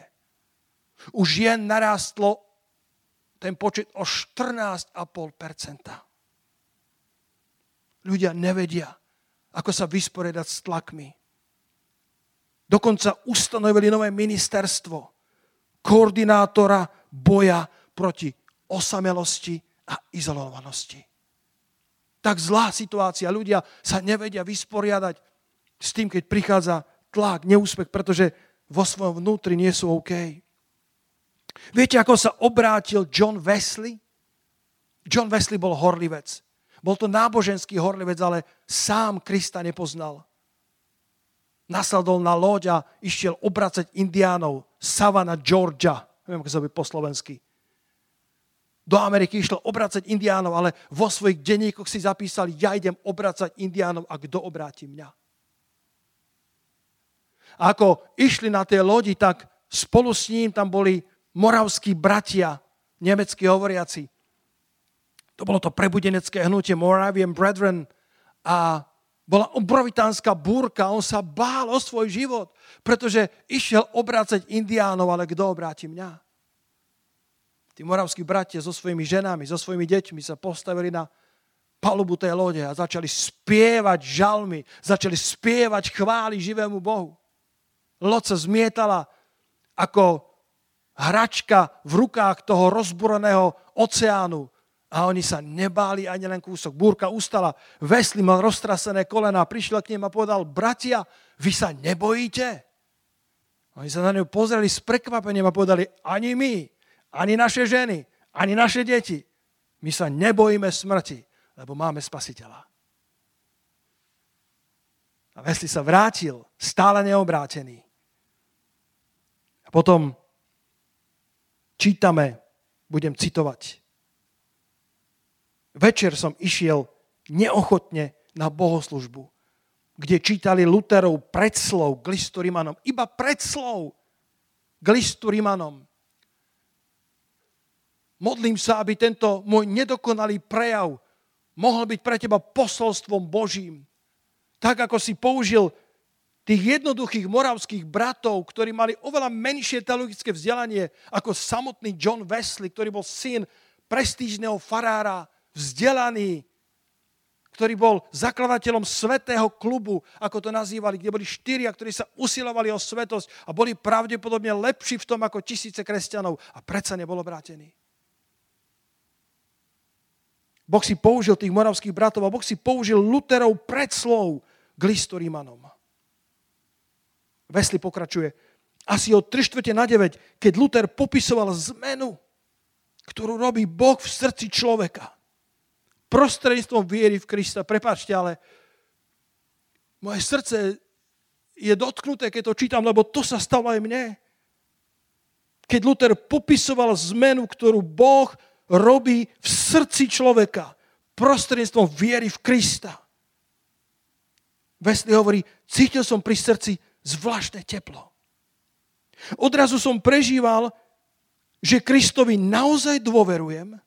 A: Už jen narástlo ten počet o 14,5%. Ľudia nevedia, ako sa vysporiadať s tlakmi. Dokonca ustanovili nové ministerstvo, koordinátora boja proti osamelosti a izolovanosti. Tak zlá situácia. Ľudia sa nevedia vysporiadať s tým, keď prichádza tlak, neúspech, pretože vo svojom vnútri nie sú OK. Viete, ako sa obrátil John Wesley? John Wesley bol horlivec. Bol to náboženský horlivec, ale sám Krista nepoznal nasadol na loď a išiel obracať indiánov. Savannah, Georgia. Neviem, ako sa by po slovensky. Do Ameriky išlo obracať indiánov, ale vo svojich denníkoch si zapísal, ja idem obracať indiánov a kto obráti mňa. A ako išli na tej lodi, tak spolu s ním tam boli moravskí bratia, nemeckí hovoriaci. To bolo to prebudenecké hnutie Moravian Brethren a bola obrovitánska búrka, on sa bál o svoj život, pretože išiel obrácať indiánov, ale kto obráti mňa? Tí moravskí bratia so svojimi ženami, so svojimi deťmi sa postavili na palubu tej lode a začali spievať žalmy, začali spievať chvály živému Bohu. Loď sa zmietala ako hračka v rukách toho rozboreného oceánu a oni sa nebáli ani len kúsok. Búrka ustala, Vesli mal roztrasené kolena, prišiel k ním a povedal, bratia, vy sa nebojíte? Oni sa na ňu pozreli s prekvapením a povedali, ani my, ani naše ženy, ani naše deti, my sa nebojíme smrti, lebo máme spasiteľa. A Vesli sa vrátil, stále neobrátený. Potom čítame, budem citovať. Večer som išiel neochotne na bohoslužbu, kde čítali Luterov predslov k listu Rimanom. Iba predslov k listu Rimanom. Modlím sa, aby tento môj nedokonalý prejav mohol byť pre teba posolstvom Božím. Tak, ako si použil tých jednoduchých moravských bratov, ktorí mali oveľa menšie teologické vzdelanie ako samotný John Wesley, ktorý bol syn prestížneho farára, vzdelaný, ktorý bol zakladateľom svetého klubu, ako to nazývali, kde boli štyria, ktorí sa usilovali o svetosť a boli pravdepodobne lepší v tom ako tisíce kresťanov a predsa nebol obrátený. Boh si použil tých moravských bratov a Boh si použil Luterov predslov k listu Rímanom. Wesley pokračuje. Asi od 3 čtvrte na 9, keď Luther popisoval zmenu, ktorú robí Boh v srdci človeka. Prostredníctvom viery v Krista. Prepačte, ale moje srdce je dotknuté, keď to čítam, lebo to sa stalo aj mne. Keď Luther popisoval zmenu, ktorú Boh robí v srdci človeka prostredníctvom viery v Krista. Wesley hovorí, cítil som pri srdci zvláštne teplo. Odrazu som prežíval, že Kristovi naozaj dôverujem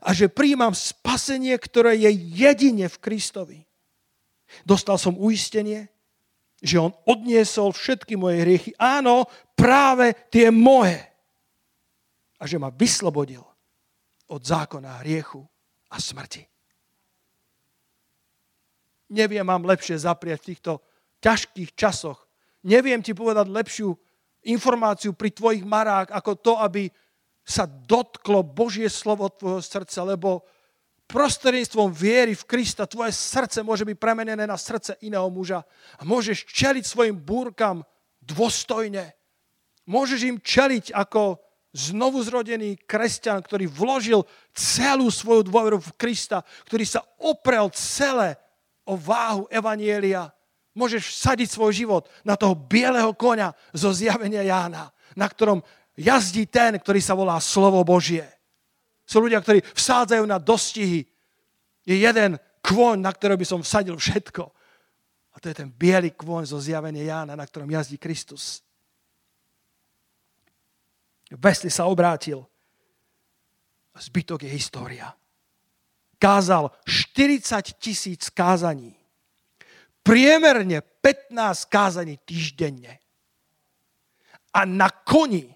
A: a že príjmam spasenie, ktoré je jedine v Kristovi. Dostal som uistenie, že on odniesol všetky moje hriechy. Áno, práve tie moje. A že ma vyslobodil od zákona hriechu a smrti. Neviem vám lepšie zapriať v týchto ťažkých časoch. Neviem ti povedať lepšiu informáciu pri tvojich marách, ako to, aby sa dotklo Božie slovo tvojho srdca, lebo prostredníctvom viery v Krista tvoje srdce môže byť premenené na srdce iného muža a môžeš čeliť svojim búrkam dôstojne. Môžeš im čeliť ako znovu zrodený kresťan, ktorý vložil celú svoju dôveru v Krista, ktorý sa oprel celé o váhu Evanielia môžeš sadiť svoj život na toho bieleho konia zo zjavenia Jána, na ktorom jazdí ten, ktorý sa volá Slovo Božie. Sú ľudia, ktorí vsádzajú na dostihy. Je jeden kôň, na ktorého by som vsadil všetko. A to je ten biely kôň zo zjavenia Jána, na ktorom jazdí Kristus. Wesley sa obrátil. Zbytok je história. Kázal 40 tisíc kázaní priemerne 15 kázaní týždenne. A na koni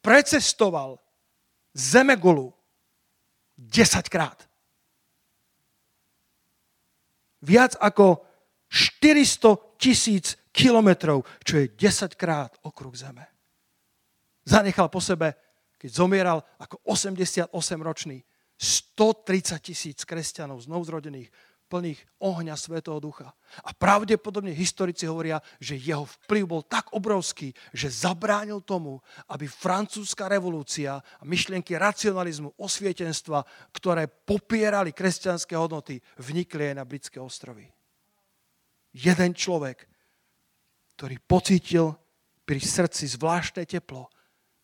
A: precestoval Zemegulu 10 krát. Viac ako 400 tisíc kilometrov, čo je 10 krát okruh Zeme. Zanechal po sebe, keď zomieral ako 88-ročný, 130 tisíc kresťanov znovuzrodených plných ohňa Svetého Ducha. A pravdepodobne historici hovoria, že jeho vplyv bol tak obrovský, že zabránil tomu, aby francúzska revolúcia a myšlienky racionalizmu, osvietenstva, ktoré popierali kresťanské hodnoty, vnikli aj na britské ostrovy. Jeden človek, ktorý pocítil pri srdci zvláštne teplo,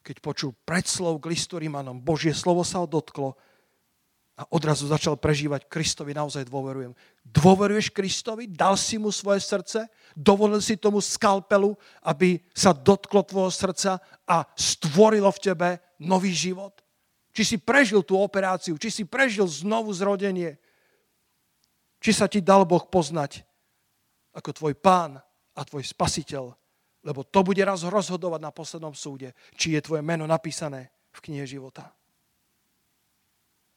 A: keď počul predslov k listu Rímanom, Božie slovo sa ho dotklo a odrazu začal prežívať Kristovi, naozaj dôverujem. Dôveruješ Kristovi? Dal si mu svoje srdce? Dovolil si tomu skalpelu, aby sa dotklo tvojho srdca a stvorilo v tebe nový život? Či si prežil tú operáciu? Či si prežil znovu zrodenie? Či sa ti dal Boh poznať ako tvoj pán a tvoj spasiteľ? Lebo to bude raz rozhodovať na poslednom súde, či je tvoje meno napísané v knihe života.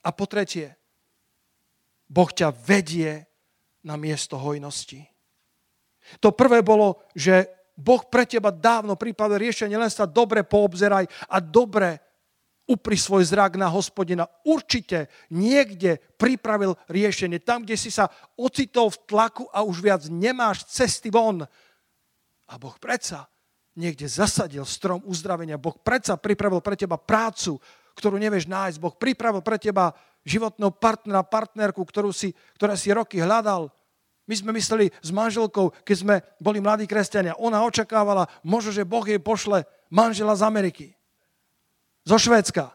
A: A po tretie, Boh ťa vedie na miesto hojnosti. To prvé bolo, že Boh pre teba dávno pripravil riešenie, len sa dobre poobzeraj a dobre upri svoj zrak na hospodina. Určite niekde pripravil riešenie. Tam, kde si sa ocitol v tlaku a už viac nemáš cesty von. A Boh predsa niekde zasadil strom uzdravenia. Boh predsa pripravil pre teba prácu, ktorú nevieš nájsť. Boh pripravil pre teba životného partnera, partnerku, ktorú si, ktorá si roky hľadal. My sme mysleli s manželkou, keď sme boli mladí kresťania, ona očakávala, možno, že Boh jej pošle manžela z Ameriky. Zo Švédska.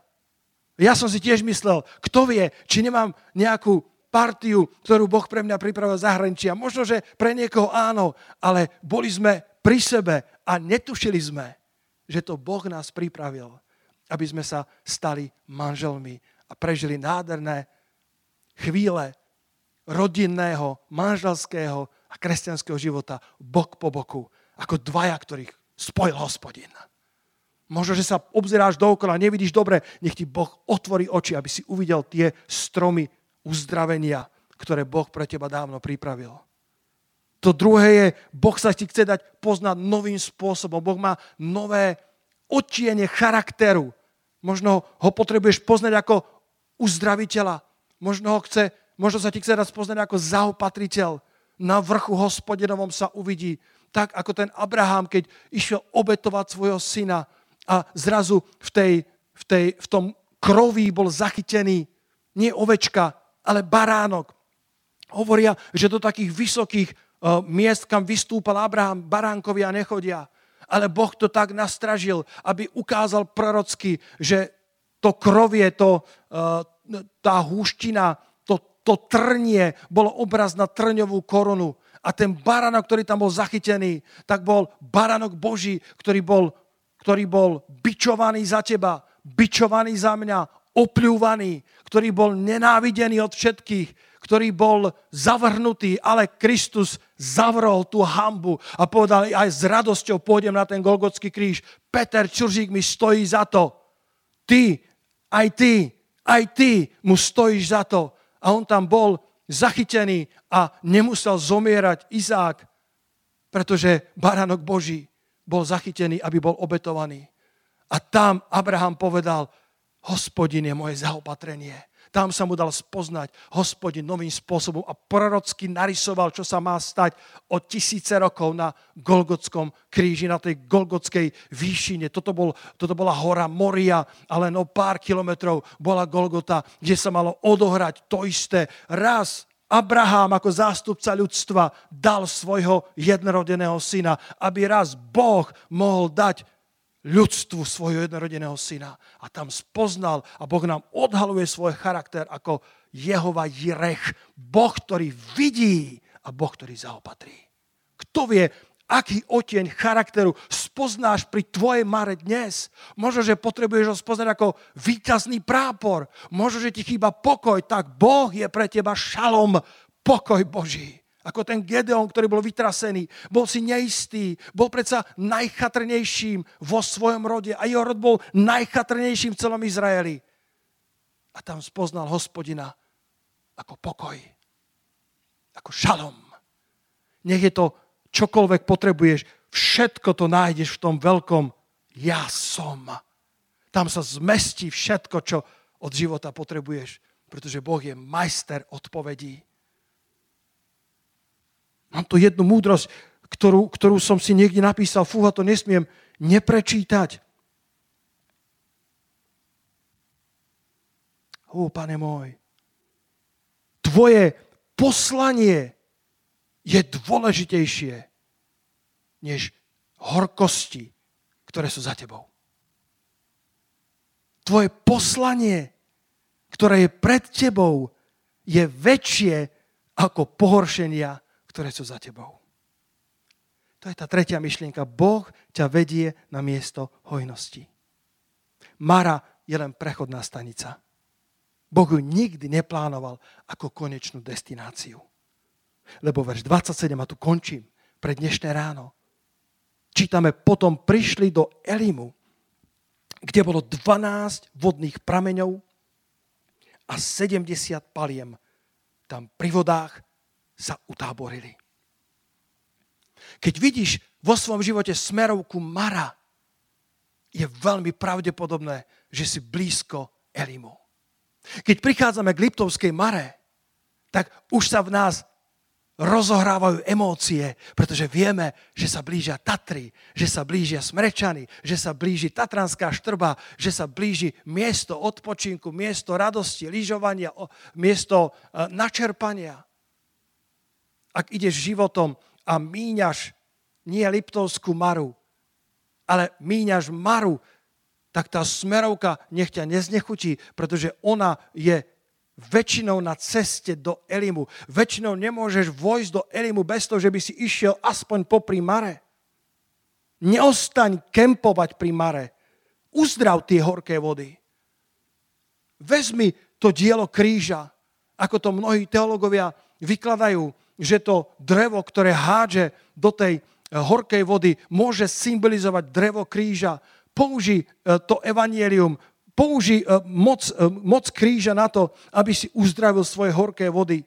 A: Ja som si tiež myslel, kto vie, či nemám nejakú partiu, ktorú Boh pre mňa pripravil zahraničí. A možno, že pre niekoho áno, ale boli sme pri sebe a netušili sme, že to Boh nás pripravil, aby sme sa stali manželmi a prežili nádherné chvíle rodinného, manželského a kresťanského života bok po boku, ako dvaja, ktorých spojil hospodin. Možno, že sa obzeráš dookola, nevidíš dobre, nech ti Boh otvorí oči, aby si uvidel tie stromy uzdravenia, ktoré Boh pre teba dávno pripravil. To druhé je, Boh sa ti chce dať poznať novým spôsobom. Boh má nové odčienie charakteru. Možno ho potrebuješ poznať ako uzdraviteľa. Možno, ho chce, možno sa ti chce dať poznať ako zaopatriteľ. Na vrchu hospodinovom sa uvidí. Tak ako ten Abraham, keď išiel obetovať svojho syna, a zrazu v, tej, v, tej, v tom kroví bol zachytený nie ovečka, ale baránok. Hovoria, že do takých vysokých miest, kam vystúpal Abraham, baránkovia nechodia. Ale Boh to tak nastražil, aby ukázal prorocky, že to krovie, to, tá húština, to, to trnie bolo obraz na trňovú korunu. A ten baránok, ktorý tam bol zachytený, tak bol baránok Boží, ktorý bol ktorý bol bičovaný za teba, bičovaný za mňa, opľúvaný, ktorý bol nenávidený od všetkých, ktorý bol zavrhnutý, ale Kristus zavrol tú hambu a povedal, aj s radosťou pôjdem na ten Golgotský kríž. Peter Čuržík mi stojí za to. Ty, aj ty, aj ty mu stojíš za to. A on tam bol zachytený a nemusel zomierať Izák, pretože baránok Boží bol zachytený, aby bol obetovaný. A tam Abraham povedal, hospodin je moje zaopatrenie. Tam sa mu dal spoznať hospodin novým spôsobom a prorocky narysoval, čo sa má stať o tisíce rokov na Golgotskom kríži, na tej Golgotskej výšine. Toto, bol, toto bola hora Moria, ale no pár kilometrov bola Golgota, kde sa malo odohrať to isté. Raz Abraham ako zástupca ľudstva dal svojho jednorodeného syna, aby raz Boh mohol dať ľudstvu svojho jednorodeného syna. A tam spoznal a Boh nám odhaluje svoj charakter ako Jehova Jirech. Boh, ktorý vidí a Boh, ktorý zaopatrí. Kto vie, aký oteň charakteru spoznáš pri tvojej mare dnes. Možno, že potrebuješ ho spoznať ako výťazný prápor. Možno, že ti chýba pokoj, tak Boh je pre teba šalom, pokoj Boží. Ako ten Gedeon, ktorý bol vytrasený. Bol si neistý, bol predsa najchatrnejším vo svojom rode a jeho rod bol najchatrnejším v celom Izraeli. A tam spoznal hospodina ako pokoj, ako šalom. Nech je to čokoľvek potrebuješ, všetko to nájdeš v tom veľkom ja som. Tam sa zmestí všetko, čo od života potrebuješ, pretože Boh je majster odpovedí. Mám tu jednu múdrosť, ktorú, ktorú som si niekde napísal, fúha, to nesmiem neprečítať. Ó, pane môj, tvoje poslanie je dôležitejšie než horkosti, ktoré sú za tebou. Tvoje poslanie, ktoré je pred tebou, je väčšie ako pohoršenia, ktoré sú za tebou. To je tá tretia myšlienka. Boh ťa vedie na miesto hojnosti. Mara je len prechodná stanica. Boh ju nikdy neplánoval ako konečnú destináciu. Lebo verš 27, a tu končím, pre dnešné ráno. Čítame, potom prišli do Elimu, kde bolo 12 vodných prameňov a 70 paliem. Tam pri vodách sa utáborili. Keď vidíš vo svojom živote smerovku Mara, je veľmi pravdepodobné, že si blízko Elimu. Keď prichádzame k Liptovskej Mare, tak už sa v nás rozohrávajú emócie, pretože vieme, že sa blížia Tatry, že sa blížia Smrečany, že sa blíži Tatranská štrba, že sa blíži miesto odpočinku, miesto radosti, lyžovania, miesto e, načerpania. Ak ideš životom a míňaš nie Liptovskú maru, ale míňaš maru, tak tá smerovka nech ťa neznechutí, pretože ona je väčšinou na ceste do Elimu. Väčšinou nemôžeš vojsť do Elimu bez toho, že by si išiel aspoň popri mare. Neostaň kempovať pri mare. Uzdrav tie horké vody. Vezmi to dielo kríža, ako to mnohí teologovia vykladajú, že to drevo, ktoré hádže do tej horkej vody, môže symbolizovať drevo kríža, použij e, to evanielium, použij e, moc, moc kríža na to, aby si uzdravil svoje horké vody.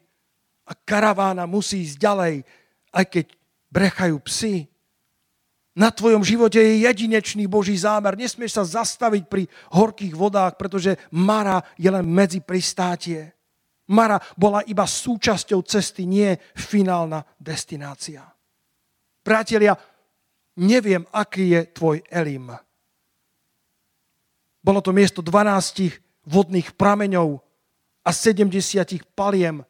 A: A karavána musí ísť ďalej, aj keď brechajú psy. Na tvojom živote je jedinečný Boží zámer. Nesmieš sa zastaviť pri horkých vodách, pretože Mara je len medzi pristátie. Mara bola iba súčasťou cesty, nie finálna destinácia. Priatelia, neviem, aký je tvoj Elim. Bolo to miesto 12 vodných prameňov a 70 paliem.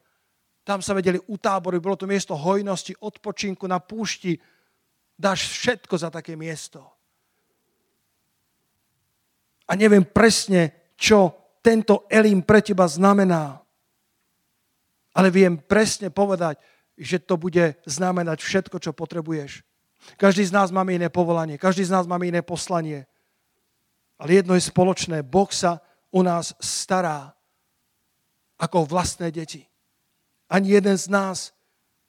A: Tam sa vedeli utáboriť, bolo to miesto hojnosti, odpočinku na púšti. Dáš všetko za také miesto. A neviem presne, čo tento Elim pre teba znamená. Ale viem presne povedať, že to bude znamenať všetko, čo potrebuješ. Každý z nás máme iné povolanie, každý z nás máme iné poslanie. Ale jedno je spoločné. Boh sa u nás stará ako vlastné deti. Ani jeden z nás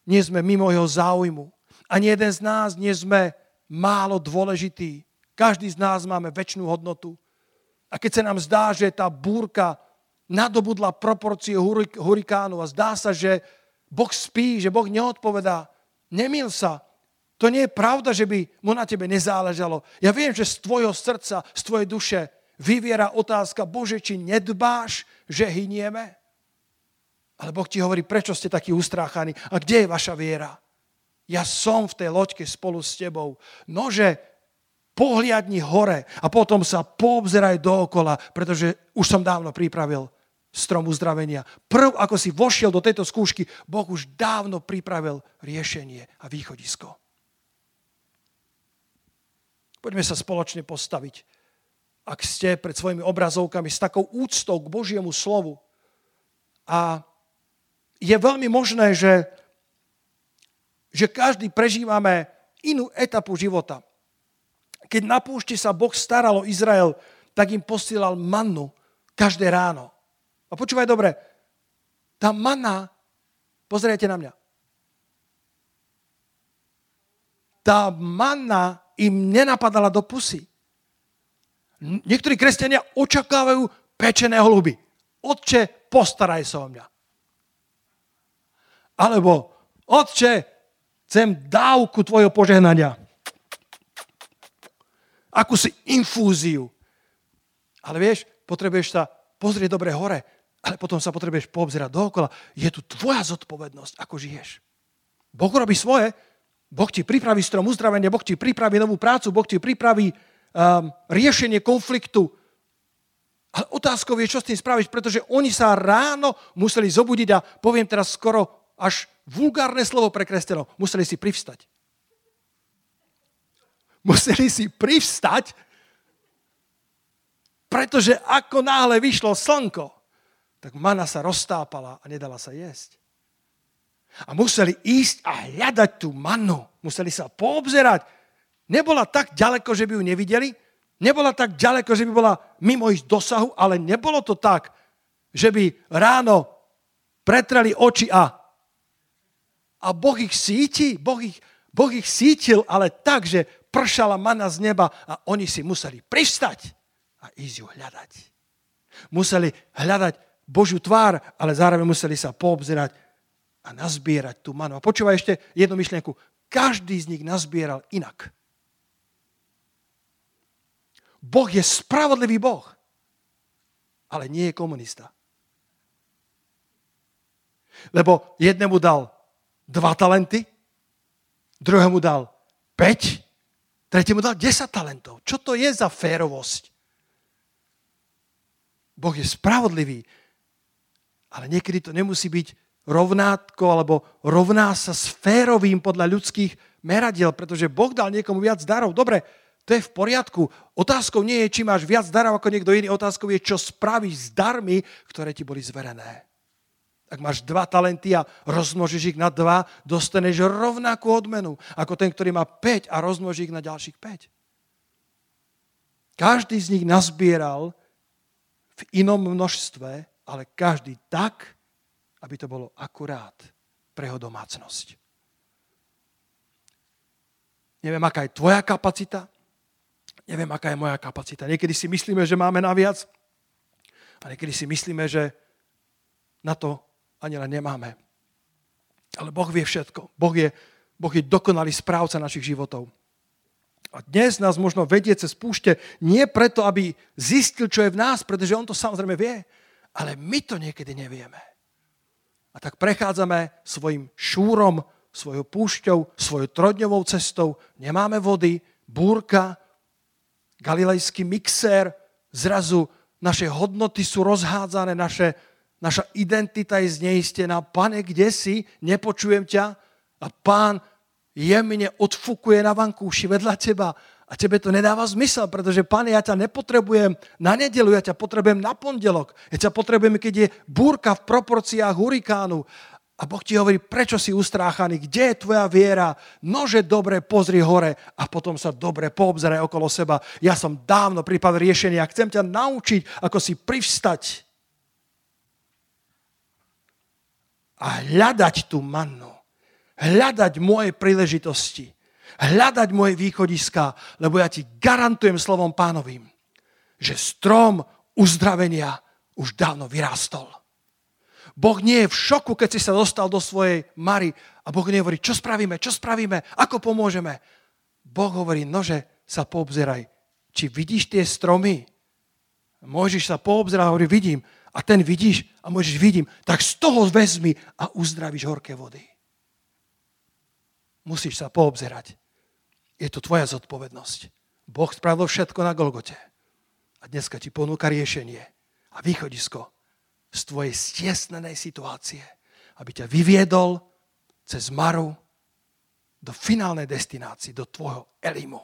A: nie sme mimo jeho záujmu. Ani jeden z nás nie sme málo dôležitý. Každý z nás máme väčšinu hodnotu. A keď sa nám zdá, že tá búrka nadobudla proporcie hurikánu a zdá sa, že Boh spí, že Boh neodpovedá, nemil sa. To nie je pravda, že by mu na tebe nezáležalo. Ja viem, že z tvojho srdca, z tvojej duše vyviera otázka, Bože, či nedbáš, že hynieme? Ale Boh ti hovorí, prečo ste takí ustráchaní a kde je vaša viera? Ja som v tej loďke spolu s tebou. Nože, pohliadni hore a potom sa poobzeraj dookola, pretože už som dávno pripravil strom uzdravenia. Prv, ako si vošiel do tejto skúšky, Boh už dávno pripravil riešenie a východisko. Poďme sa spoločne postaviť. Ak ste pred svojimi obrazovkami s takou úctou k Božiemu slovu a je veľmi možné, že, že každý prežívame inú etapu života. Keď na púšti sa Boh staral o Izrael, tak im posielal mannu každé ráno. A počúvaj dobre, tá manna, pozriete na mňa, tá manna im nenapadala do pusy. Niektorí kresťania očakávajú pečené holuby. Otče, postaraj sa o mňa. Alebo, otče, chcem dávku tvojho požehnania. Akúsi infúziu. Ale vieš, potrebuješ sa pozrieť dobre hore, ale potom sa potrebuješ poobzerať dookola. Je tu tvoja zodpovednosť, ako žiješ. Boh robí svoje, Boh ti pripraví strom uzdravenia, Boh ti pripraví novú prácu, Boh ti pripraví um, riešenie konfliktu. Ale otázkou je, čo s tým spravíš, pretože oni sa ráno museli zobudiť a poviem teraz skoro až vulgárne slovo pre kresťanov. Museli si privstať. Museli si privstať, pretože ako náhle vyšlo slnko, tak mana sa roztápala a nedala sa jesť. A museli ísť a hľadať tú mannu. Museli sa poobzerať. Nebola tak ďaleko, že by ju nevideli. Nebola tak ďaleko, že by bola mimo ich dosahu, ale nebolo to tak, že by ráno pretreli oči a a Boh ich síti, Boh ich, boh ich sítil, ale tak, že pršala mana z neba a oni si museli pristať a ísť ju hľadať. Museli hľadať Božiu tvár, ale zároveň museli sa poobzerať a nazbierať tú manu. A počúvaj ešte jednu myšlienku. Každý z nich nazbieral inak. Boh je spravodlivý Boh, ale nie je komunista. Lebo jednému dal dva talenty, druhému dal 5, tretiemu dal 10 talentov. Čo to je za férovosť? Boh je spravodlivý, ale niekedy to nemusí byť rovnátko alebo rovná sa sférovým podľa ľudských meradiel, pretože Boh dal niekomu viac darov. Dobre, To je v poriadku. Otázkou nie je, či máš viac darov ako niekto iný. Otázkou je, čo spravíš s darmi, ktoré ti boli zverené. Ak máš dva talenty a rozmnožíš ich na dva, dostaneš rovnakú odmenu ako ten, ktorý má 5 a rozmnoží ich na ďalších 5. Každý z nich nazbieral v inom množstve, ale každý tak, aby to bolo akurát pre jeho domácnosť. Neviem, aká je tvoja kapacita, neviem, aká je moja kapacita. Niekedy si myslíme, že máme naviac a niekedy si myslíme, že na to ani len nemáme. Ale Boh vie všetko. Boh je, boh je dokonalý správca našich životov. A dnes nás možno vedie cez púšte nie preto, aby zistil, čo je v nás, pretože on to samozrejme vie, ale my to niekedy nevieme. A tak prechádzame svojim šúrom, svojou púšťou, svojou trodňovou cestou, nemáme vody, búrka, galilejský mixér, zrazu naše hodnoty sú rozhádzané, naše, naša identita je zneistená. Pane, kde si? Nepočujem ťa. A pán jemne odfukuje na vankúši vedľa teba a tebe to nedáva zmysel, pretože pane, ja ťa nepotrebujem na nedelu, ja ťa potrebujem na pondelok. Ja ťa potrebujem, keď je búrka v proporciách hurikánu. A Boh ti hovorí, prečo si ustráchaný, kde je tvoja viera? Nože dobre, pozri hore a potom sa dobre poobzeraj okolo seba. Ja som dávno pripravil riešenie a chcem ťa naučiť, ako si privstať a hľadať tú mannu hľadať moje príležitosti, hľadať moje východiska, lebo ja ti garantujem slovom pánovým, že strom uzdravenia už dávno vyrástol. Boh nie je v šoku, keď si sa dostal do svojej Mary a Boh nehovorí, čo spravíme, čo spravíme, ako pomôžeme. Boh hovorí, nože sa poobzeraj, či vidíš tie stromy. Môžeš sa poobzerať, hovorí, vidím. A ten vidíš a môžeš vidím. Tak z toho vezmi a uzdravíš horké vody musíš sa poobzerať. Je to tvoja zodpovednosť. Boh spravil všetko na Golgote. A dneska ti ponúka riešenie a východisko z tvojej stiesnenej situácie, aby ťa vyviedol cez Maru do finálnej destinácii, do tvojho Elimu.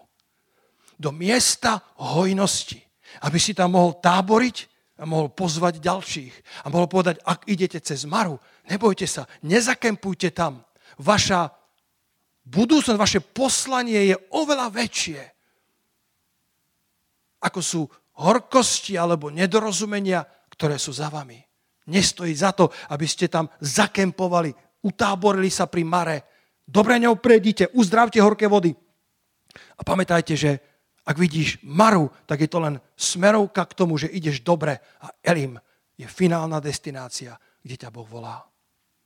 A: Do miesta hojnosti, aby si tam mohol táboriť a mohol pozvať ďalších. A mohol povedať, ak idete cez Maru, nebojte sa, nezakempujte tam. Vaša budúcnosť, vaše poslanie je oveľa väčšie, ako sú horkosti alebo nedorozumenia, ktoré sú za vami. Nestojí za to, aby ste tam zakempovali, utáborili sa pri mare. Dobre ňou prejdite, uzdravte horké vody. A pamätajte, že ak vidíš Maru, tak je to len smerovka k tomu, že ideš dobre a Elim je finálna destinácia, kde ťa Boh volá.